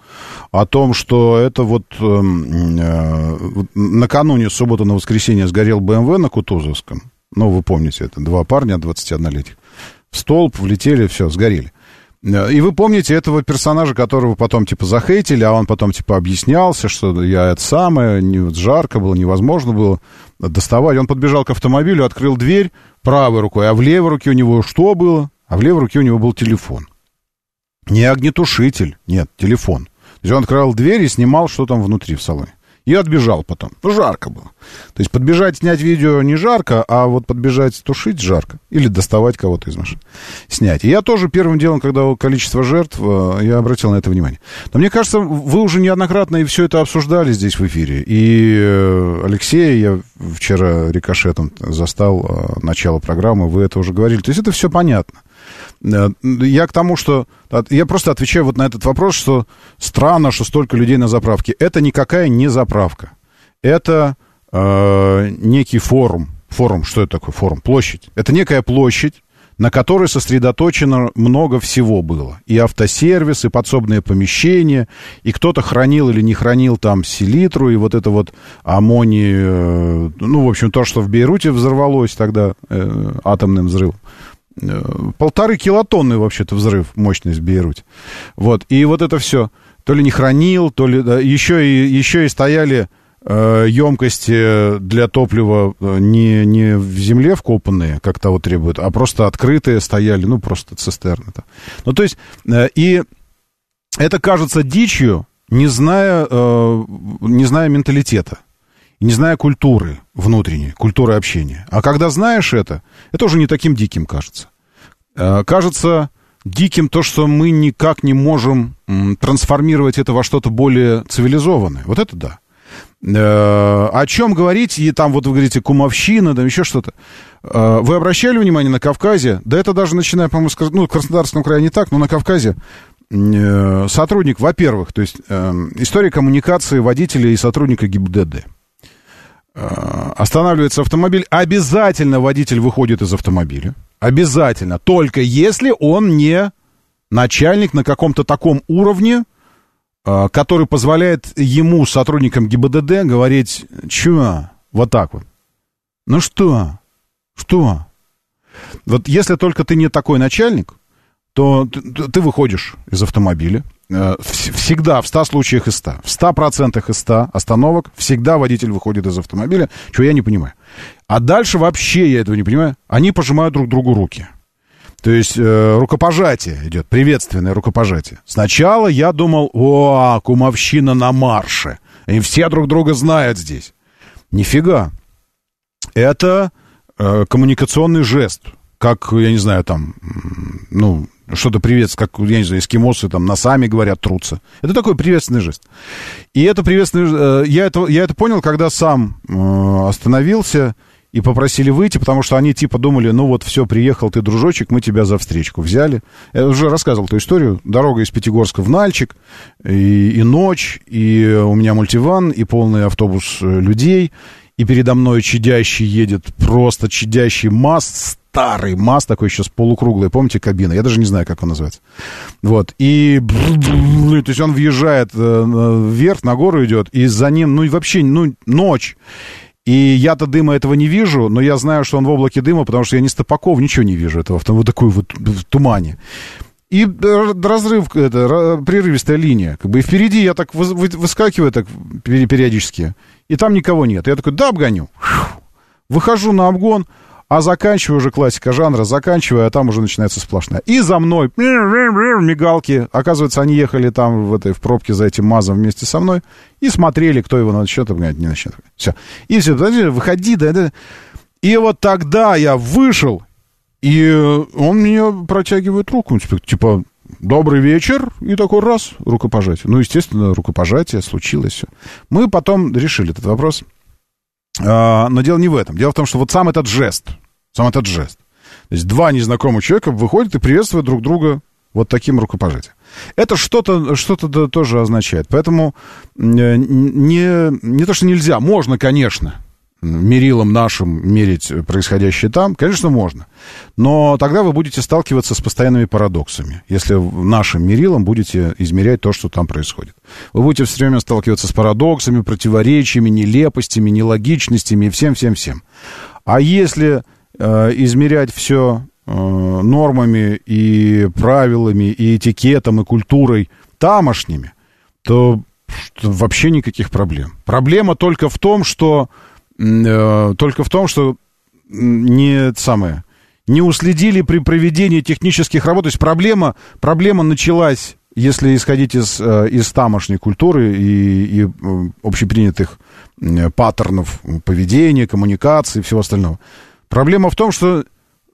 о том, что это вот э, э, накануне субботы на воскресенье сгорел БМВ на Кутузовском. Ну, вы помните это. Два парня 21-летних. В столб влетели, все, сгорели. И вы помните этого персонажа, которого потом, типа, захейтили, а он потом, типа, объяснялся, что я это самое, не, жарко было, невозможно было доставать. Он подбежал к автомобилю, открыл дверь правой рукой, а в левой руке у него что было? А в левой руке у него был телефон. Не огнетушитель, нет, телефон. То есть он открывал дверь и снимал, что там внутри в салоне. И отбежал потом. Ну, жарко было. То есть подбежать, снять видео не жарко, а вот подбежать, тушить жарко. Или доставать кого-то из машин. Снять. И я тоже первым делом, когда количество жертв, э, я обратил на это внимание. Но мне кажется, вы уже неоднократно и все это обсуждали здесь в эфире. И э, Алексей, я вчера рикошетом застал э, начало программы, вы это уже говорили. То есть это все понятно. Э, я к тому, что... Я просто отвечаю вот на этот вопрос, что странно, что столько людей на заправке. Это никакая не заправка. Это э, некий форум. Форум, что это такое форум? Площадь. Это некая площадь, на которой сосредоточено много всего было. И автосервис, и подсобные помещения, и кто-то хранил или не хранил там селитру, и вот это вот аммоний, э, ну, в общем, то, что в Бейруте взорвалось тогда э, атомным взрывом. Э, полторы килотонны вообще-то взрыв, мощность в. Вот, и вот это все, то ли не хранил, то ли, да, еще и, еще и стояли э, емкости для топлива э, не, не в земле вкопанные, как того требуют, а просто открытые стояли, ну, просто цистерны. -то. Ну, то есть, э, и это кажется дичью, не зная, э, не зная менталитета, не зная культуры внутренней, культуры общения. А когда знаешь это, это уже не таким диким кажется. Э, кажется диким то, что мы никак не можем трансформировать это во что-то более цивилизованное. Вот это да. Э, о чем говорить, и там вот вы говорите кумовщина, там еще что-то. Э, вы обращали внимание на Кавказе? Да это даже начиная, по-моему, с, ну, Краснодарском крае не так, но на Кавказе сотрудник, во-первых, то есть история коммуникации водителя и сотрудника ГИБДД. Останавливается автомобиль, обязательно водитель выходит из автомобиля. Обязательно. Только если он не начальник на каком-то таком уровне, а, который позволяет ему, сотрудникам ГИБДД, говорить, чё, вот так вот. Ну что? Что? Вот если только ты не такой начальник, то ты, выходишь из автомобиля. Э, всегда, в 100 случаях из 100. В 100% из 100 остановок всегда водитель выходит из автомобиля, чего я не понимаю. А дальше вообще я этого не понимаю. Они пожимают друг другу руки. То есть э, рукопожатие идет, приветственное рукопожатие. Сначала я думал, о, кумовщина на марше. И все друг друга знают здесь. Нифига. Это э, коммуникационный жест. Как, я не знаю, там, ну, что-то приветствие, как, я не знаю, эскимосы там носами говорят, трутся. Это такой приветственный жест. И это приветственный... Э, я, это, я это понял, когда сам э, остановился и попросили выйти, потому что они типа думали, ну вот все, приехал ты, дружочек, мы тебя за встречку взяли. Я уже рассказывал эту историю. Дорога из Пятигорска в Нальчик, и, и ночь, и у меня мультиван, и полный автобус э, людей, и передо мной чадящий едет, просто чадящий МАЗ, старый МАЗ такой еще с полукруглой, помните, кабина? Я даже не знаю, как он называется. Вот, и... То есть он въезжает вверх, на гору идет, и за ним, ну, вообще, ну, ночь. И я-то дыма этого не вижу, но я знаю, что он в облаке дыма, потому что я ни стопаков, ничего не вижу этого, в вот такой вот в тумане. И разрыв, это, прерывистая линия. Как бы и впереди я так выскакиваю так периодически, и там никого нет. Я такой, да, обгоню. Выхожу на обгон, а заканчиваю уже классика жанра, заканчиваю, а там уже начинается сплошная. И за мной мигалки. Оказывается, они ехали там в этой в пробке за этим мазом вместе со мной и смотрели, кто его начнет обгонять, не начнет. Все. И все, выходи, да, да. И вот тогда я вышел, и он мне протягивает руку, типа, типа добрый вечер, и такой раз, рукопожатие. Ну, естественно, рукопожатие, случилось. Мы потом решили этот вопрос. А, но дело не в этом. Дело в том, что вот сам этот жест, сам этот жест. То есть два незнакомых человека выходят и приветствуют друг друга вот таким рукопожатием. Это что-то что -то тоже означает. Поэтому э, не, не то, что нельзя, можно, конечно, мерилом нашим мерить происходящее там, конечно, можно. Но тогда вы будете сталкиваться с постоянными парадоксами, если нашим мерилом будете измерять то, что там происходит. Вы будете все время сталкиваться с парадоксами, противоречиями, нелепостями, нелогичностями и всем-всем-всем. А если э, измерять все э, нормами и правилами, и этикетом, и культурой тамошними, то вообще никаких проблем. Проблема только в том, что только в том, что не самое, не уследили при проведении технических работ. То есть проблема, проблема началась, если исходить из, э, из тамошней культуры и, и э, общепринятых паттернов поведения, коммуникации и всего остального. Проблема в том, что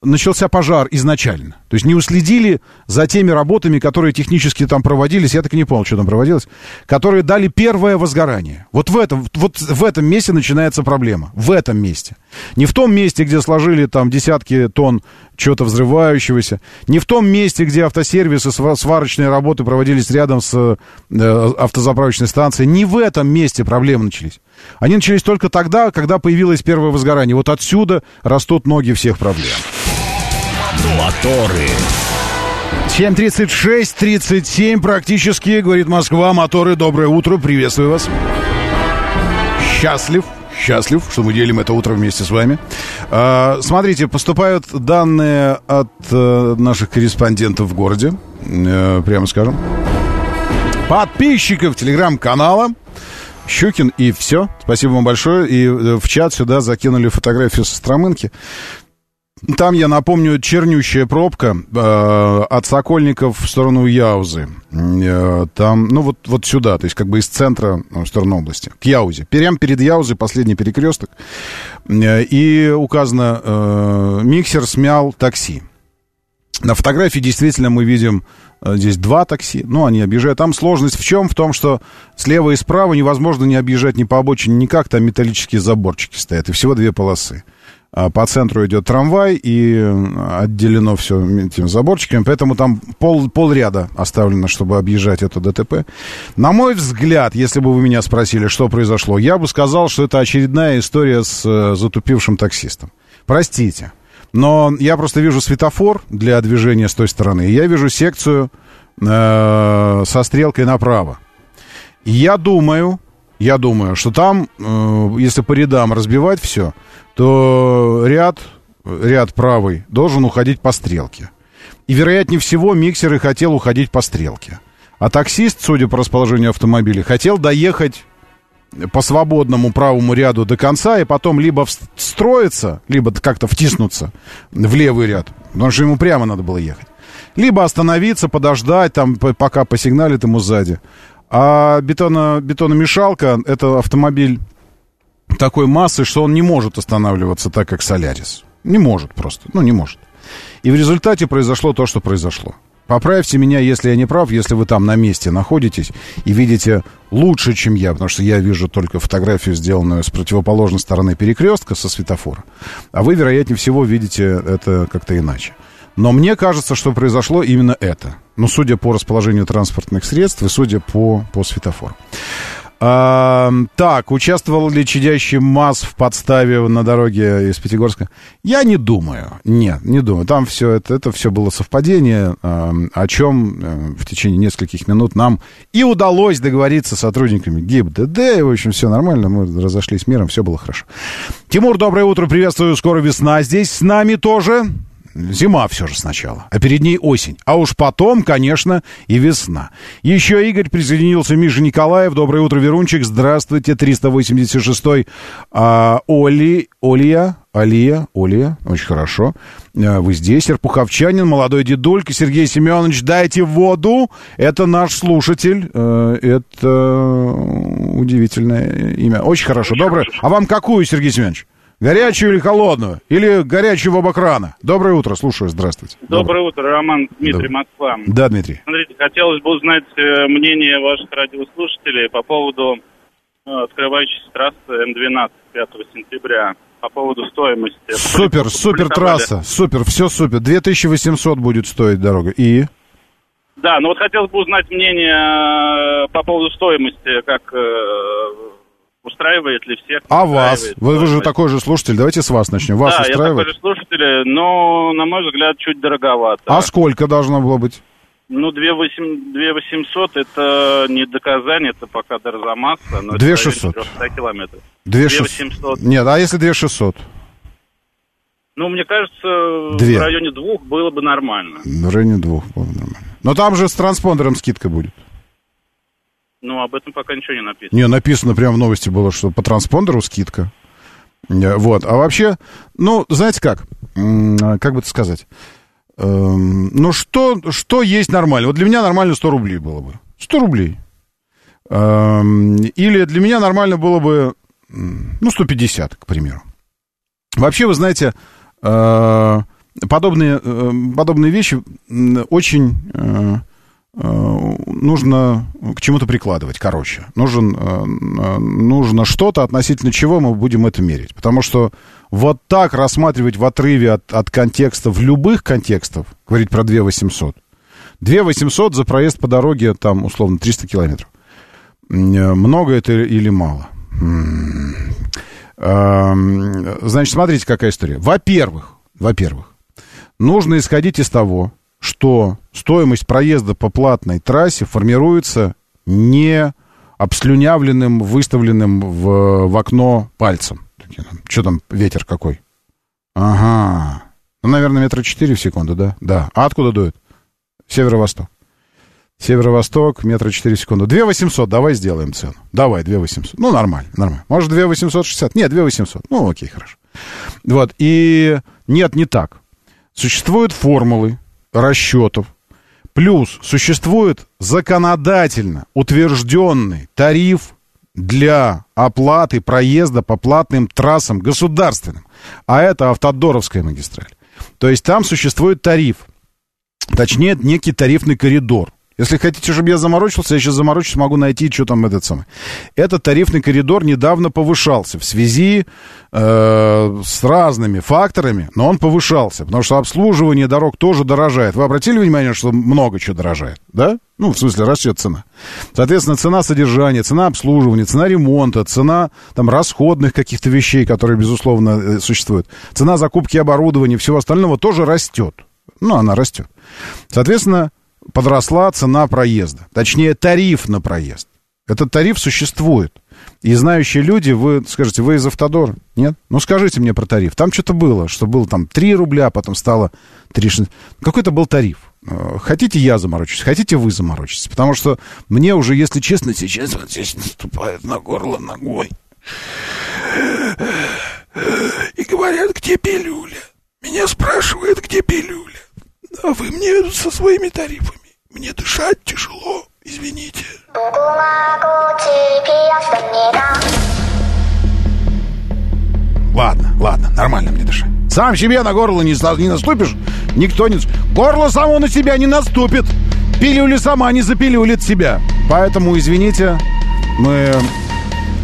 начался пожар изначально. То есть не уследили за теми работами, которые технически там проводились, я так и не понял, что там проводилось, которые дали первое возгорание. Вот в этом, вот в этом месте начинается проблема. В этом месте. Не в том месте, где сложили там десятки тонн чего-то взрывающегося. Не в том месте, где автосервисы, сварочные работы проводились рядом с э, автозаправочной станцией. Не в этом месте проблемы начались. Они начались только тогда, когда появилось первое возгорание. Вот отсюда растут ноги всех проблем. Моторы. 7.36, 37 практически, говорит Москва. Моторы, доброе утро, приветствую вас. Счастлив, счастлив, что мы делим это утро вместе с вами. А, смотрите, поступают данные от а, наших корреспондентов в городе, а, прямо скажем. Подписчиков телеграм-канала Щукин, и все. Спасибо вам большое. И э, в чат сюда закинули фотографию со Стромынки. Там, я напомню, чернющая пробка э, от Сокольников в сторону Яузы. Э, там, ну вот, вот сюда, то есть как бы из центра ну, в сторону области, к Яузе. Прямо перед Яузой последний перекресток. Э, и указано, э, миксер смял такси. На фотографии действительно мы видим э, здесь два такси, ну, они объезжают. Там сложность в чем? В том, что слева и справа невозможно не объезжать ни по обочине никак, там металлические заборчики стоят, и всего две полосы. А по центру идет трамвай, и отделено все этими заборчиками, поэтому там пол, пол ряда оставлено, чтобы объезжать это ДТП. На мой взгляд, если бы вы меня спросили, что произошло, я бы сказал, что это очередная история с э, затупившим таксистом. Простите, но я просто вижу светофор для движения с той стороны, и я вижу секцию э, со стрелкой направо. Я думаю, я думаю, что там, э, если по рядам разбивать все, то ряд, ряд правый должен уходить по стрелке. И, вероятнее всего, миксер и хотел уходить по стрелке. А таксист, судя по расположению автомобиля, хотел доехать по свободному правому ряду до конца и потом либо встроиться, либо как-то втиснуться в левый ряд, потому что ему прямо надо было ехать. Либо остановиться, подождать, там, пока посигналит ему сзади. А бетона, бетономешалка — это автомобиль такой массы, что он не может останавливаться так, как Солярис. Не может просто, ну не может. И в результате произошло то, что произошло. Поправьте меня, если я не прав, если вы там на месте находитесь и видите лучше, чем я, потому что я вижу только фотографию, сделанную с противоположной стороны перекрестка, со светофора. А вы, вероятнее всего, видите это как-то иначе. Но мне кажется, что произошло именно это. Ну, судя по расположению транспортных средств и судя по, по светофору. А, так, участвовал ли чадящий МАЗ в подставе на дороге из Пятигорска? Я не думаю. Нет, не думаю. Там все это, это все было совпадение, о чем а, в течение нескольких минут нам и удалось договориться с сотрудниками ГИБДД. В общем, все нормально, мы разошлись миром, все было хорошо. Тимур, доброе утро, приветствую, скоро весна здесь с нами тоже зима все же сначала, а перед ней осень. А уж потом, конечно, и весна. Еще Игорь присоединился, Миша Николаев. Доброе утро, Верунчик. Здравствуйте, 386-й. А, Оли, Олия, Алия, Олия, очень хорошо. А, вы здесь, Серпуховчанин, молодой дедулька, Сергей Семенович, дайте воду. Это наш слушатель. Э, это удивительное имя. Очень хорошо, доброе. А вам какую, Сергей Семенович? Горячую или холодную? Или горячую в оба крана? Доброе утро, слушаю, здравствуйте. Доброе, Доброе утро, Роман, Дмитрий, Доброе. Москва. Да, Дмитрий. Смотрите, хотелось бы узнать э, мнение ваших радиослушателей по поводу э, открывающейся трассы М12 5 сентября. По поводу стоимости. Супер, супер трасса, супер, все супер. 2800 будет стоить дорога. И? Да, ну вот хотелось бы узнать мнение э, по поводу стоимости, как устраивает ли всех. А вас? Вы, вы же такой же слушатель, давайте с вас начнем. Вас да, устраивает? я такой же слушатель, но, на мой взгляд, чуть дороговато. А сколько должно было быть? Ну, 2 800 это не доказание, это пока Дарзамасса. 2 600. 300 километров. 2 800. Нет, а если 2 600? Ну, мне кажется, Две. в районе двух было бы нормально. В районе двух было бы нормально. Но там же с транспондером скидка будет. Ну, об этом пока ничего не написано. Не, написано прямо в новости было, что по транспондеру скидка. Э, вот. А вообще, ну, знаете как? Как бы это сказать? Эм, ну, что, что есть нормально? Вот для меня нормально 100 рублей было бы. 100 рублей. Эм, или для меня нормально было бы, ну, 150, к примеру. Вообще, вы знаете, э, подобные, э, подобные вещи очень нужно к чему-то прикладывать, короче. Нужен, э, нужно что-то, относительно чего мы будем это мерить. Потому что вот так рассматривать в отрыве от, от в любых контекстов, говорить про 2 800. 2 800 за проезд по дороге, там, условно, 300 километров. Э, много это или мало? Значит, смотрите, какая история. Во-первых, во-первых, нужно исходить из того, что стоимость проезда по платной трассе формируется не обслюнявленным, выставленным в, в окно пальцем. Что там, ветер какой? Ага. Ну, наверное, метра четыре в секунду, да? Да. А откуда дует? Северо-восток. Северо-восток, метра 4 секунды. 2 800, давай сделаем цену. Давай, 2 800. Ну, нормально, нормально. Может, 2 860? Нет, 2 800. Ну, окей, хорошо. Вот, и нет, не так. Существуют формулы расчетов, плюс существует законодательно утвержденный тариф для оплаты проезда по платным трассам государственным. А это Автодоровская магистраль. То есть там существует тариф. Точнее, некий тарифный коридор. Если хотите, чтобы я заморочился, я сейчас заморочусь, могу найти, что там этот самый. Этот тарифный коридор недавно повышался в связи э, с разными факторами, но он повышался, потому что обслуживание дорог тоже дорожает. Вы обратили внимание, что много чего дорожает, да? Ну, в смысле, растет цена. Соответственно, цена содержания, цена обслуживания, цена ремонта, цена там расходных каких-то вещей, которые, безусловно, э, существуют, цена закупки оборудования, всего остального тоже растет. Ну, она растет. Соответственно, подросла цена проезда. Точнее, тариф на проезд. Этот тариф существует. И знающие люди, вы скажете, вы из Автодора? Нет? Ну, скажите мне про тариф. Там что-то было, что было там 3 рубля, потом стало 3... Какой-то был тариф. Э, хотите, я заморочусь, хотите, вы заморочитесь. Потому что мне уже, если честно, сейчас вот здесь наступает на горло ногой. И говорят, где пилюля? Меня спрашивают, где пилюля? А вы мне со своими тарифами. Мне дышать тяжело, извините. Ладно, ладно, нормально мне дышать. Сам себе на горло не, не наступишь, никто не... Горло само на себя не наступит. Пилюля сама не запилюлит себя. Поэтому, извините, мы...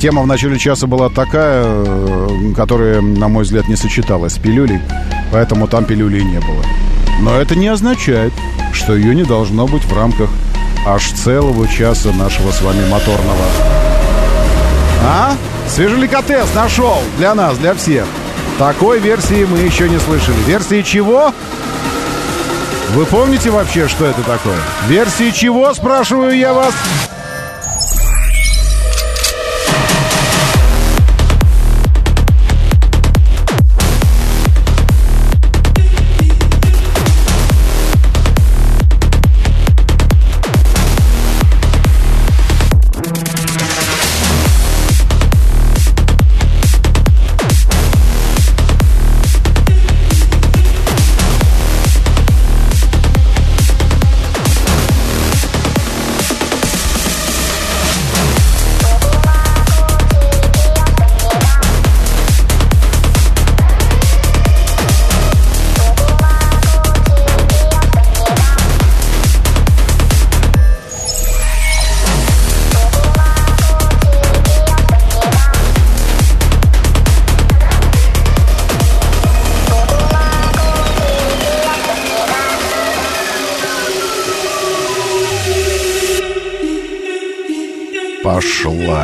Тема в начале часа была такая, э, которая, на мой взгляд, не сочеталась с пилюлей, поэтому там пилюли и не было. Но это не означает, что ее не должно быть в рамках аж целого часа нашего с вами моторного. А? Свежеликотес нашел для нас, для всех. Такой версии мы еще не слышали. Версии чего? Вы помните вообще, что это такое? Версии чего, спрашиваю я вас?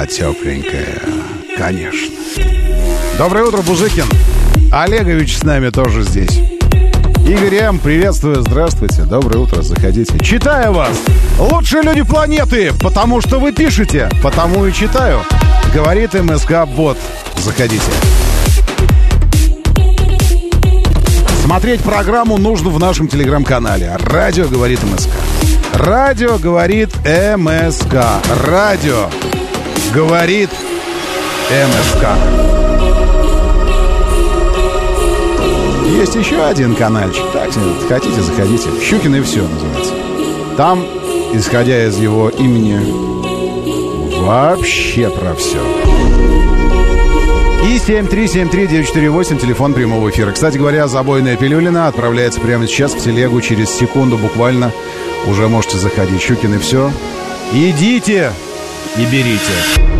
Пошла тепленькая, конечно. Доброе утро, Бузыкин. Олегович с нами тоже здесь. Игорь М, приветствую, здравствуйте, доброе утро, заходите. Читаю вас! Лучшие люди планеты, потому что вы пишете, потому и читаю. Говорит МСК Бот. Заходите. Смотреть программу нужно в нашем телеграм-канале. Радио говорит МСК. Радио говорит МСК. Радио говорит МСК. Есть еще один каналчик. Так, хотите, заходите. Щукин и все называется. Там, исходя из его имени, вообще про все. И 7373948, телефон прямого эфира. Кстати говоря, забойная пилюлина отправляется прямо сейчас в телегу через секунду буквально уже можете заходить. Щукин и все. Идите и берите.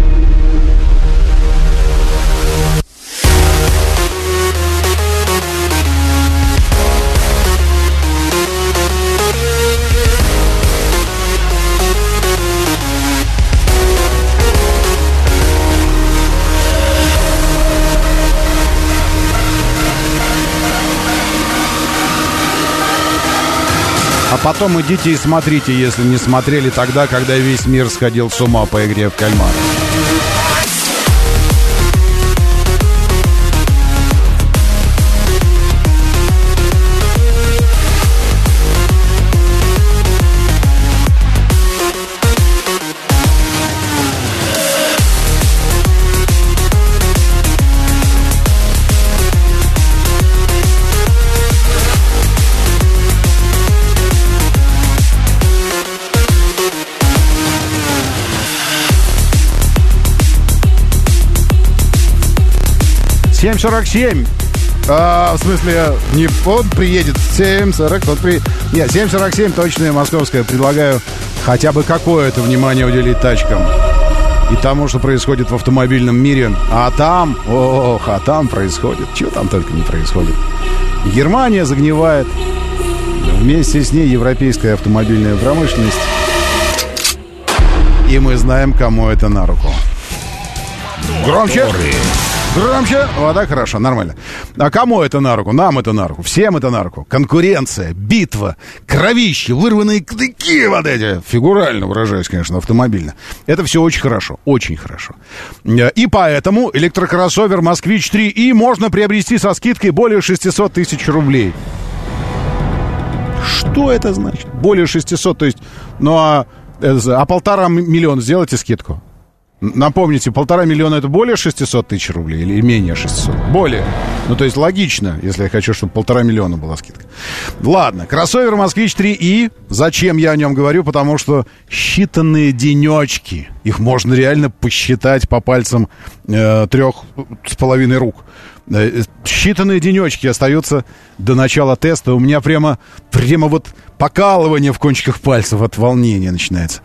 Потом идите и смотрите, если не смотрели тогда, когда весь мир сходил с ума по игре в кальмар. 7.47. А, в смысле, не он приедет 7.40, он при... Нет, 7.47 точное московское. Предлагаю хотя бы какое-то внимание уделить тачкам. И тому, что происходит в автомобильном мире. А там, ох, а там происходит. Чего там только не происходит. Германия загнивает. Вместе с ней европейская автомобильная промышленность. И мы знаем, кому это на руку. Громче! Громче. Вот так хорошо, нормально. А кому это на руку? Нам это на руку. Всем это на руку. Конкуренция, битва, кровище, вырванные клыки вот эти. Фигурально выражаюсь, конечно, автомобильно. Это все очень хорошо. Очень хорошо. И поэтому электрокроссовер «Москвич-3» и можно приобрести со скидкой более 600 тысяч рублей. Что это значит? Более 600, то есть... Ну а, э, а полтора миллиона сделайте скидку. Напомните, полтора миллиона это более 600 тысяч рублей или менее 600? Более. Ну, то есть логично, если я хочу, чтобы полтора миллиона была скидка. Ладно, кроссовер «Москвич 3И». Зачем я о нем говорю? Потому что считанные денечки. Их можно реально посчитать по пальцам э, трех с половиной рук. Э, считанные денечки остаются до начала теста. У меня прямо, прямо вот покалывание в кончиках пальцев от волнения начинается.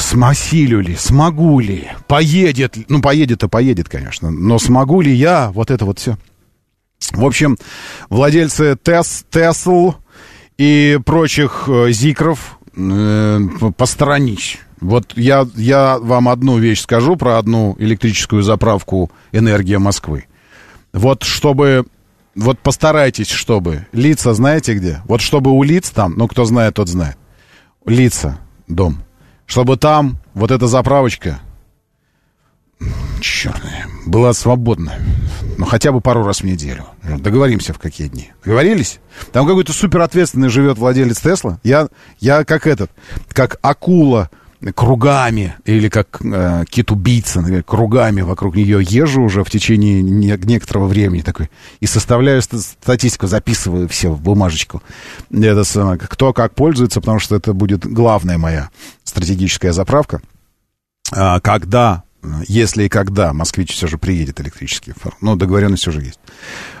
Смасилю ли, смогу ли, поедет, ну, поедет-то поедет, конечно, но смогу ли я, вот это вот все. В общем, владельцы Тес, Тесл и прочих э, Зикров э, посторонись. Вот я, я вам одну вещь скажу про одну электрическую заправку «Энергия Москвы». Вот чтобы... Вот постарайтесь, чтобы... Лица знаете где? Вот чтобы у лиц там, ну, кто знает, тот знает. Лица, дом чтобы там вот эта заправочка, черная, была свободна. Ну, хотя бы пару раз в неделю. Договоримся, в какие дни. Договорились? Там какой-то суперответственный живет владелец Тесла. Я, я как этот, как акула кругами, или как э, кит-убийца, кругами вокруг нее езжу уже в течение не, некоторого времени такой, и составляю статистику, записываю все в бумажечку. Это кто как пользуется, потому что это будет главная моя стратегическая заправка. А, когда, если и когда москвич все же приедет электрический, ну, договоренность уже есть.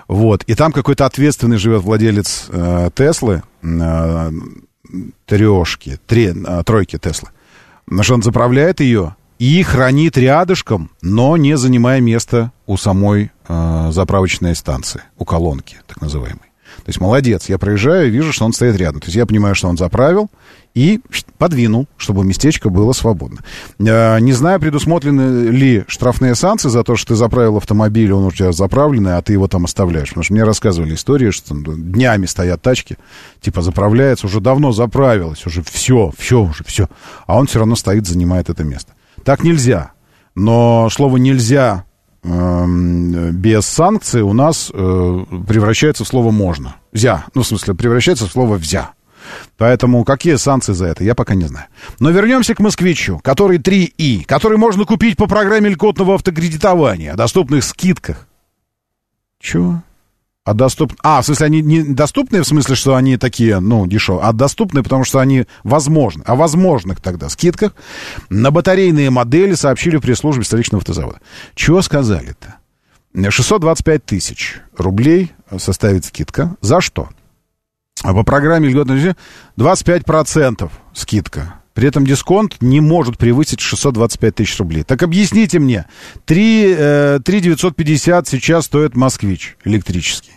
Вот, и там какой-то ответственный живет владелец э, Теслы, э, трешки, три, э, тройки Теслы. Что он заправляет ее и хранит рядышком, но не занимая место у самой э, заправочной станции, у колонки, так называемой. То есть молодец, я проезжаю и вижу, что он стоит рядом. То есть я понимаю, что он заправил и подвинул, чтобы местечко было свободно. Э, не знаю, предусмотрены ли штрафные санкции за то, что ты заправил автомобиль, он у тебя заправленный, а ты его там оставляешь. Потому что мне рассказывали истории, что днями стоят тачки, типа заправляется, уже давно заправилась, уже все, все уже, все. А он все равно стоит, занимает это место. Так нельзя. Но слово «нельзя» Эм, без санкций у нас э, превращается в слово «можно». «Зя». Ну, в смысле, превращается в слово «взя». Поэтому какие санкции за это, я пока не знаю. Но вернемся к «Москвичу», который 3И, который можно купить по программе льготного автокредитования, о доступных скидках. Чего? А доступ... А, в смысле, они не доступные, в смысле, что они такие, ну, дешевые, а доступные, потому что они возможны. О возможных тогда скидках на батарейные модели сообщили в пресс-службе столичного автозавода. Чего сказали-то? 625 тысяч рублей составит скидка. За что? А по программе льготной 25% скидка. При этом дисконт не может превысить 625 тысяч рублей. Так объясните мне, 3, 3 950 сейчас стоит «Москвич» электрический.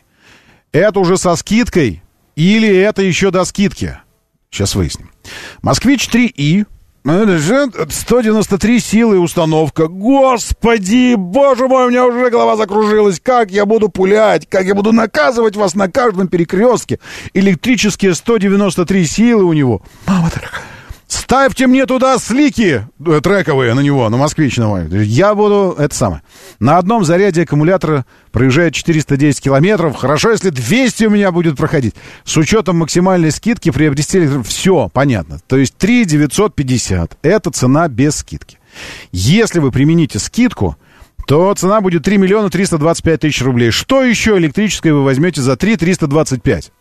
Это уже со скидкой или это еще до скидки? Сейчас выясним. «Москвич 3И» 193 силы установка. Господи, боже мой, у меня уже голова закружилась. Как я буду пулять? Как я буду наказывать вас на каждом перекрестке? Электрические 193 силы у него. Мама дорогая. Ставьте мне туда слики э, трековые на него, на москвич на мой. Я буду, это самое. На одном заряде аккумулятора проезжает 410 километров. Хорошо, если 200 у меня будет проходить. С учетом максимальной скидки приобрести электро... Все, понятно. То есть 3 950. Это цена без скидки. Если вы примените скидку, то цена будет 3 миллиона 325 тысяч рублей. Что еще электрическое вы возьмете за 3 325?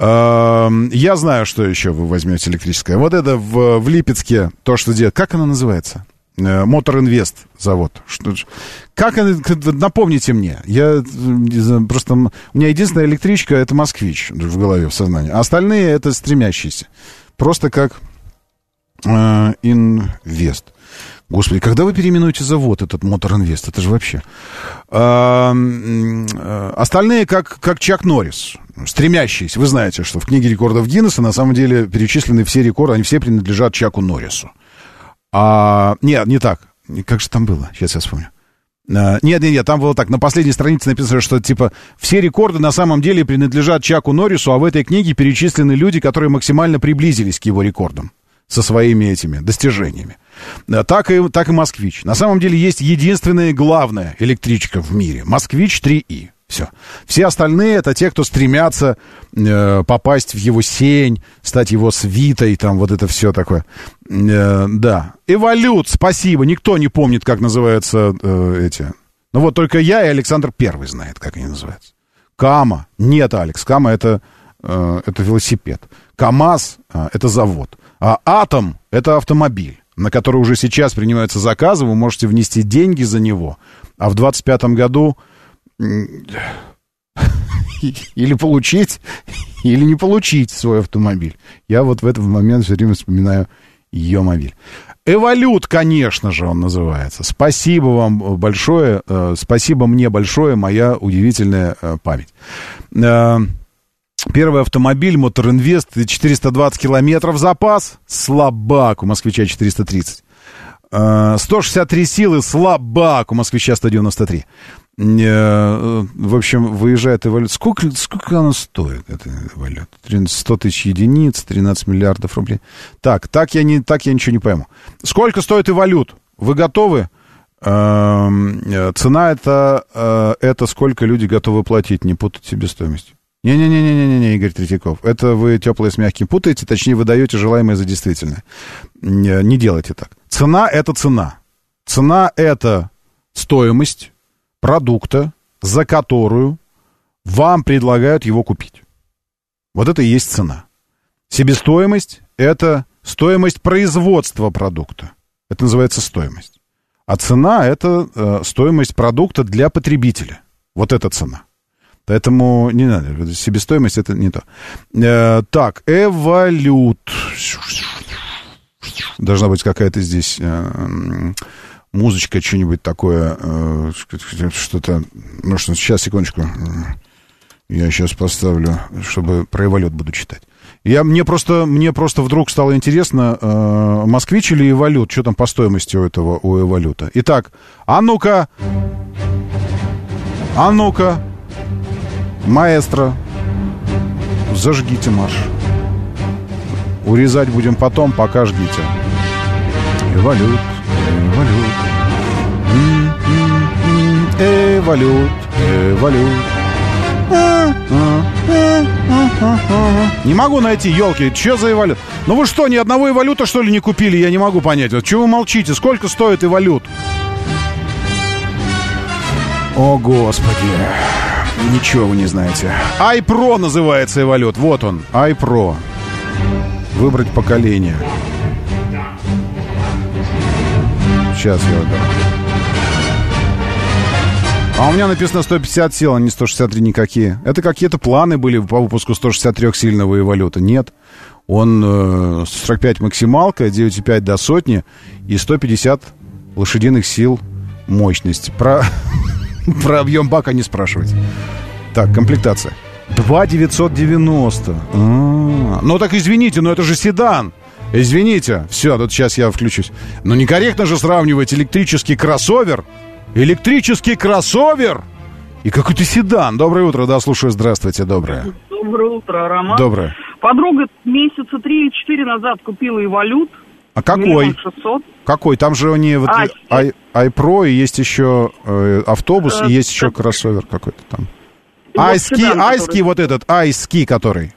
Я знаю, что еще вы возьмете электрическое. Вот это в, в Липецке, то, что делает. Как оно называется? Мотор Инвест завод. Как, напомните мне, я просто, у меня единственная электричка это Москвич в голове, в сознании, а остальные это стремящиеся. Просто как э, Инвест. Господи, когда вы переименуете завод, этот Мотор Инвест? Это же вообще... А, а, остальные, как, как Чак Норрис, стремящиеся. Вы знаете, что в книге рекордов Гиннесса на самом деле перечислены все рекорды, они все принадлежат Чаку Норрису. А, нет, не так. Как же там было? Сейчас я вспомню. А, нет, нет, нет, там было так, на последней странице написано, что, типа, все рекорды на самом деле принадлежат Чаку Норрису, а в этой книге перечислены люди, которые максимально приблизились к его рекордам со своими этими достижениями. Э, так и, так и «Москвич». На самом деле есть единственная главная электричка в мире. «Москвич 3И». Все. Все остальные это те, кто стремятся э, попасть в его сень, стать его свитой, там вот это все такое. Э, да. Эволют, спасибо. Никто не помнит, как называются э, эти. Ну вот только я и Александр Первый знает, как они называются. Кама. Нет, Алекс, Кама это, э, это велосипед. КАМАЗ э, это завод. А Атом это автомобиль на который уже сейчас принимаются заказы, вы можете внести деньги за него, а в 2025 году <laughs> или получить, или не получить свой автомобиль. Я вот в этот момент все время вспоминаю ее мобиль. Эволют, конечно же, он называется. Спасибо вам большое, э, спасибо мне большое, моя удивительная э, память. Э, Первый автомобиль, Мотор Инвест, 420 километров запас, слабак, у москвича 430. 163 силы, слабак, у москвича 193. Э, в общем, выезжает эволют. Сколько, сколько она стоит, эта эволют? 100 тысяч единиц, 13 миллиардов рублей. Так, так я, не, так я ничего не пойму. Сколько стоит эволют? Вы готовы? Эм, э, цена это, э, это сколько люди готовы платить, не путать себестоимость. Не-не-не-не-не, Игорь Третьяков. Это вы теплое с мягким путаете, точнее, вы даете желаемое за действительное. Не, не делайте так. Цена — это цена. Цена — это стоимость продукта, за которую вам предлагают его купить. Вот это и есть цена. Себестоимость — это стоимость производства продукта. Это называется стоимость. А цена — это э, стоимость продукта для потребителя. Вот это цена. Поэтому не надо, себестоимость это не то. Э, так, эволют. Должна быть какая-то здесь э, музычка, что-нибудь такое, э, что-то... Ну что, сейчас, секундочку. Я сейчас поставлю, чтобы про эволют буду читать. Я, мне, просто, мне просто вдруг стало интересно, э, москвич или эволют, что там по стоимости у этого, у эволюта. Итак, а ну-ка, а ну-ка, Маэстро, зажгите марш. Урезать будем потом, пока ждите. Эволют, эволют. Эволют, эволют. Не могу найти, елки, что за эволют? Ну вы что, ни одного эволюта, что ли, не купили? Я не могу понять. Вот чего вы молчите? Сколько стоит эволют? О, Господи. Ничего вы не знаете. iPro называется эволют. Вот он, iPro. Выбрать поколение. Сейчас я выберу. А у меня написано 150 сил, а не 163 никакие. Это какие-то планы были по выпуску 163-сильного эволюта. Нет. Он э, 45 максималка, 9,5 до сотни и 150 лошадиных сил мощность. Про, <laughs> про объем бака не спрашивать. Так, комплектация. 2 990. А-а-а. Ну так извините, но это же седан. Извините. Все, тут сейчас я включусь. Но некорректно же сравнивать электрический кроссовер. Электрический кроссовер и какой-то седан. Доброе утро, да, слушаю. Здравствуйте, доброе. Доброе утро, Роман. Доброе. Подруга месяца три или четыре назад купила эволют. А какой? 600. Какой? Там же нее вот i, iPro и есть еще э, автобус, и есть еще кроссовер какой-то там. Айски, айски вот этот, айски который.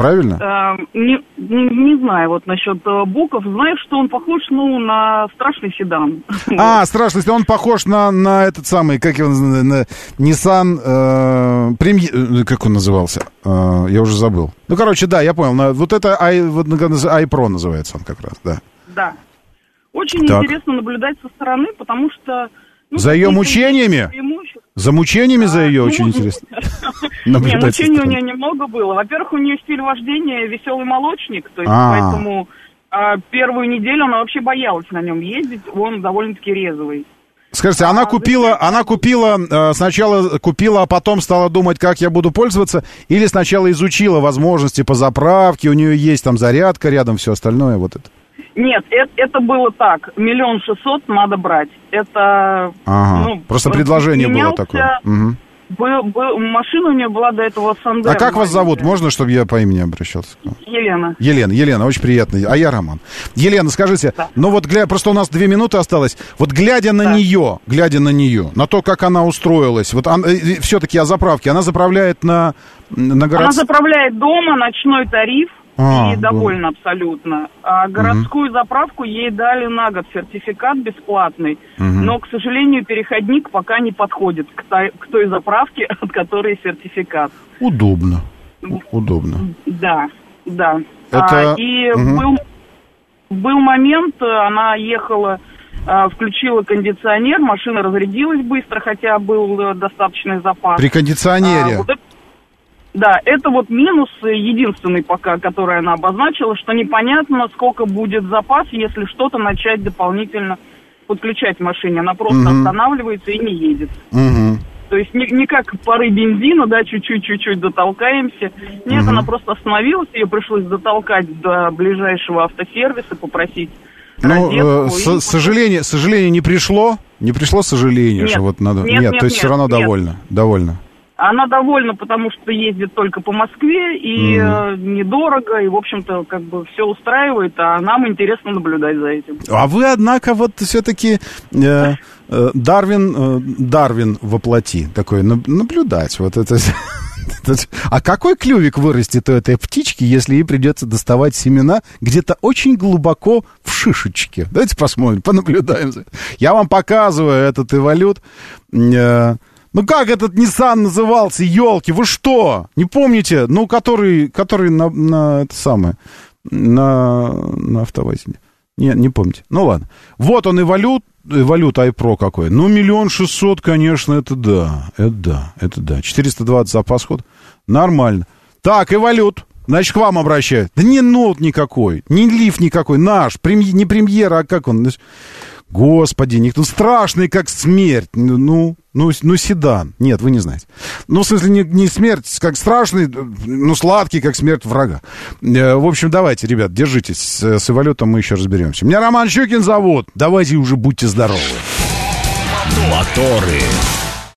Правильно? Э, не, не знаю, вот насчет э, боков. Знаешь, что он похож, ну, на страшный седан. <laughs> А, страшный, он похож на, на этот самый, как его, на Nissan, э, премьер, э, как он назывался? Э, я уже забыл. Ну, короче, да, я понял. На, вот это, I, вот, iPro называется он как раз, да. Да. Очень Так. интересно наблюдать со стороны, потому что... ну, За ее мучениями? За мучениями за ее очень ну, <laughs> интересно. Не, со мучений у нее немного было. Во-первых, у нее стиль вождения веселый молочник, то есть А. поэтому а, первую неделю она вообще боялась на нем ездить, он довольно-таки резвый. Скажите, она купила, она купила, э, сначала купила, а потом стала думать, как я буду пользоваться, или сначала изучила возможности по заправке, у нее есть там зарядка рядом, все остальное, вот это. Нет, это, это было так. Миллион шестьсот надо брать. Это... Ага, ну, просто предложение было такое. Мгм. Был, был- машина у нее была до этого Сандер. А как вас зовут? Можно, чтобы я по имени обращался? Елена. Елена, Елена, очень приятно. А я Роман. Елена, скажите, ну вот глядя, просто у нас две минуты осталось. Вот глядя на нее, глядя на нее, на то, как она устроилась, вот все-таки о заправке, она заправляет на, на Она город... заправляет дома, ночной тариф, А, и довольна абсолютно. А городскую заправку ей дали на год сертификат бесплатный, Мгм. но, к сожалению, переходник пока не подходит к той, к той заправке, <laughs> от которой сертификат. Удобно. У- Удобно. Да, да. Это- А, и Мгм. был, был момент, э, она ехала, а, включила кондиционер, машина разрядилась быстро, хотя был э, достаточный запас. При кондиционере. А, вот это- да, это вот минус единственный пока, который она обозначила, что непонятно, сколько будет запас, если что-то начать дополнительно подключать в машине. Она просто Мгм. останавливается и не едет. Мгм. То есть не, не как пары бензина, да, чуть-чуть-чуть дотолкаемся. Нет, Мгм. она просто остановилась, ее пришлось дотолкать до ближайшего автосервиса, попросить Ну, э, с- сожаление, сожаление не пришло. Не пришло сожаление, Нет. что вот надо. Нет, нет, то есть нет, все равно нет. довольна. Довольна. Она довольна, потому что ездит только по Москве, и э, недорого, и, в общем-то, как бы все устраивает, а нам интересно наблюдать за этим. А вы, однако, вот все-таки э, э, Дарвин, э, Дарвин воплоти такой наб- наблюдать. Вот это. А какой клювик вырастет у этой птички, если ей придется доставать семена где-то очень глубоко в шишечке? Давайте посмотрим, <laughs> понаблюдаем. Я вам показываю этот эволют. Ну как этот Nissan назывался, елки, вы что? Не помните? Ну, который, который на, на это самое, на, на автовазе. Не, не помните. Ну ладно. Вот он и валют, валют iPro какой. Ну, миллион шестьсот, конечно, это да. Это да, это да. 420 запас ход. Нормально. Так, и валют. Значит, к вам обращают. Да не нот никакой, не лифт никакой, наш, премьер, не премьера, а как он? Значит, Господи, никто страшный, как смерть. Ну, ну, ну, ну, седан. Нет, вы не знаете. Ну, в смысле, не, не смерть, как страшный, ну, сладкий, как смерть врага. Э, В общем, давайте, ребят, держитесь. С, с эволютом мы еще разберемся. Меня Роман Щукин зовут. Давайте уже будьте здоровы. Моторы.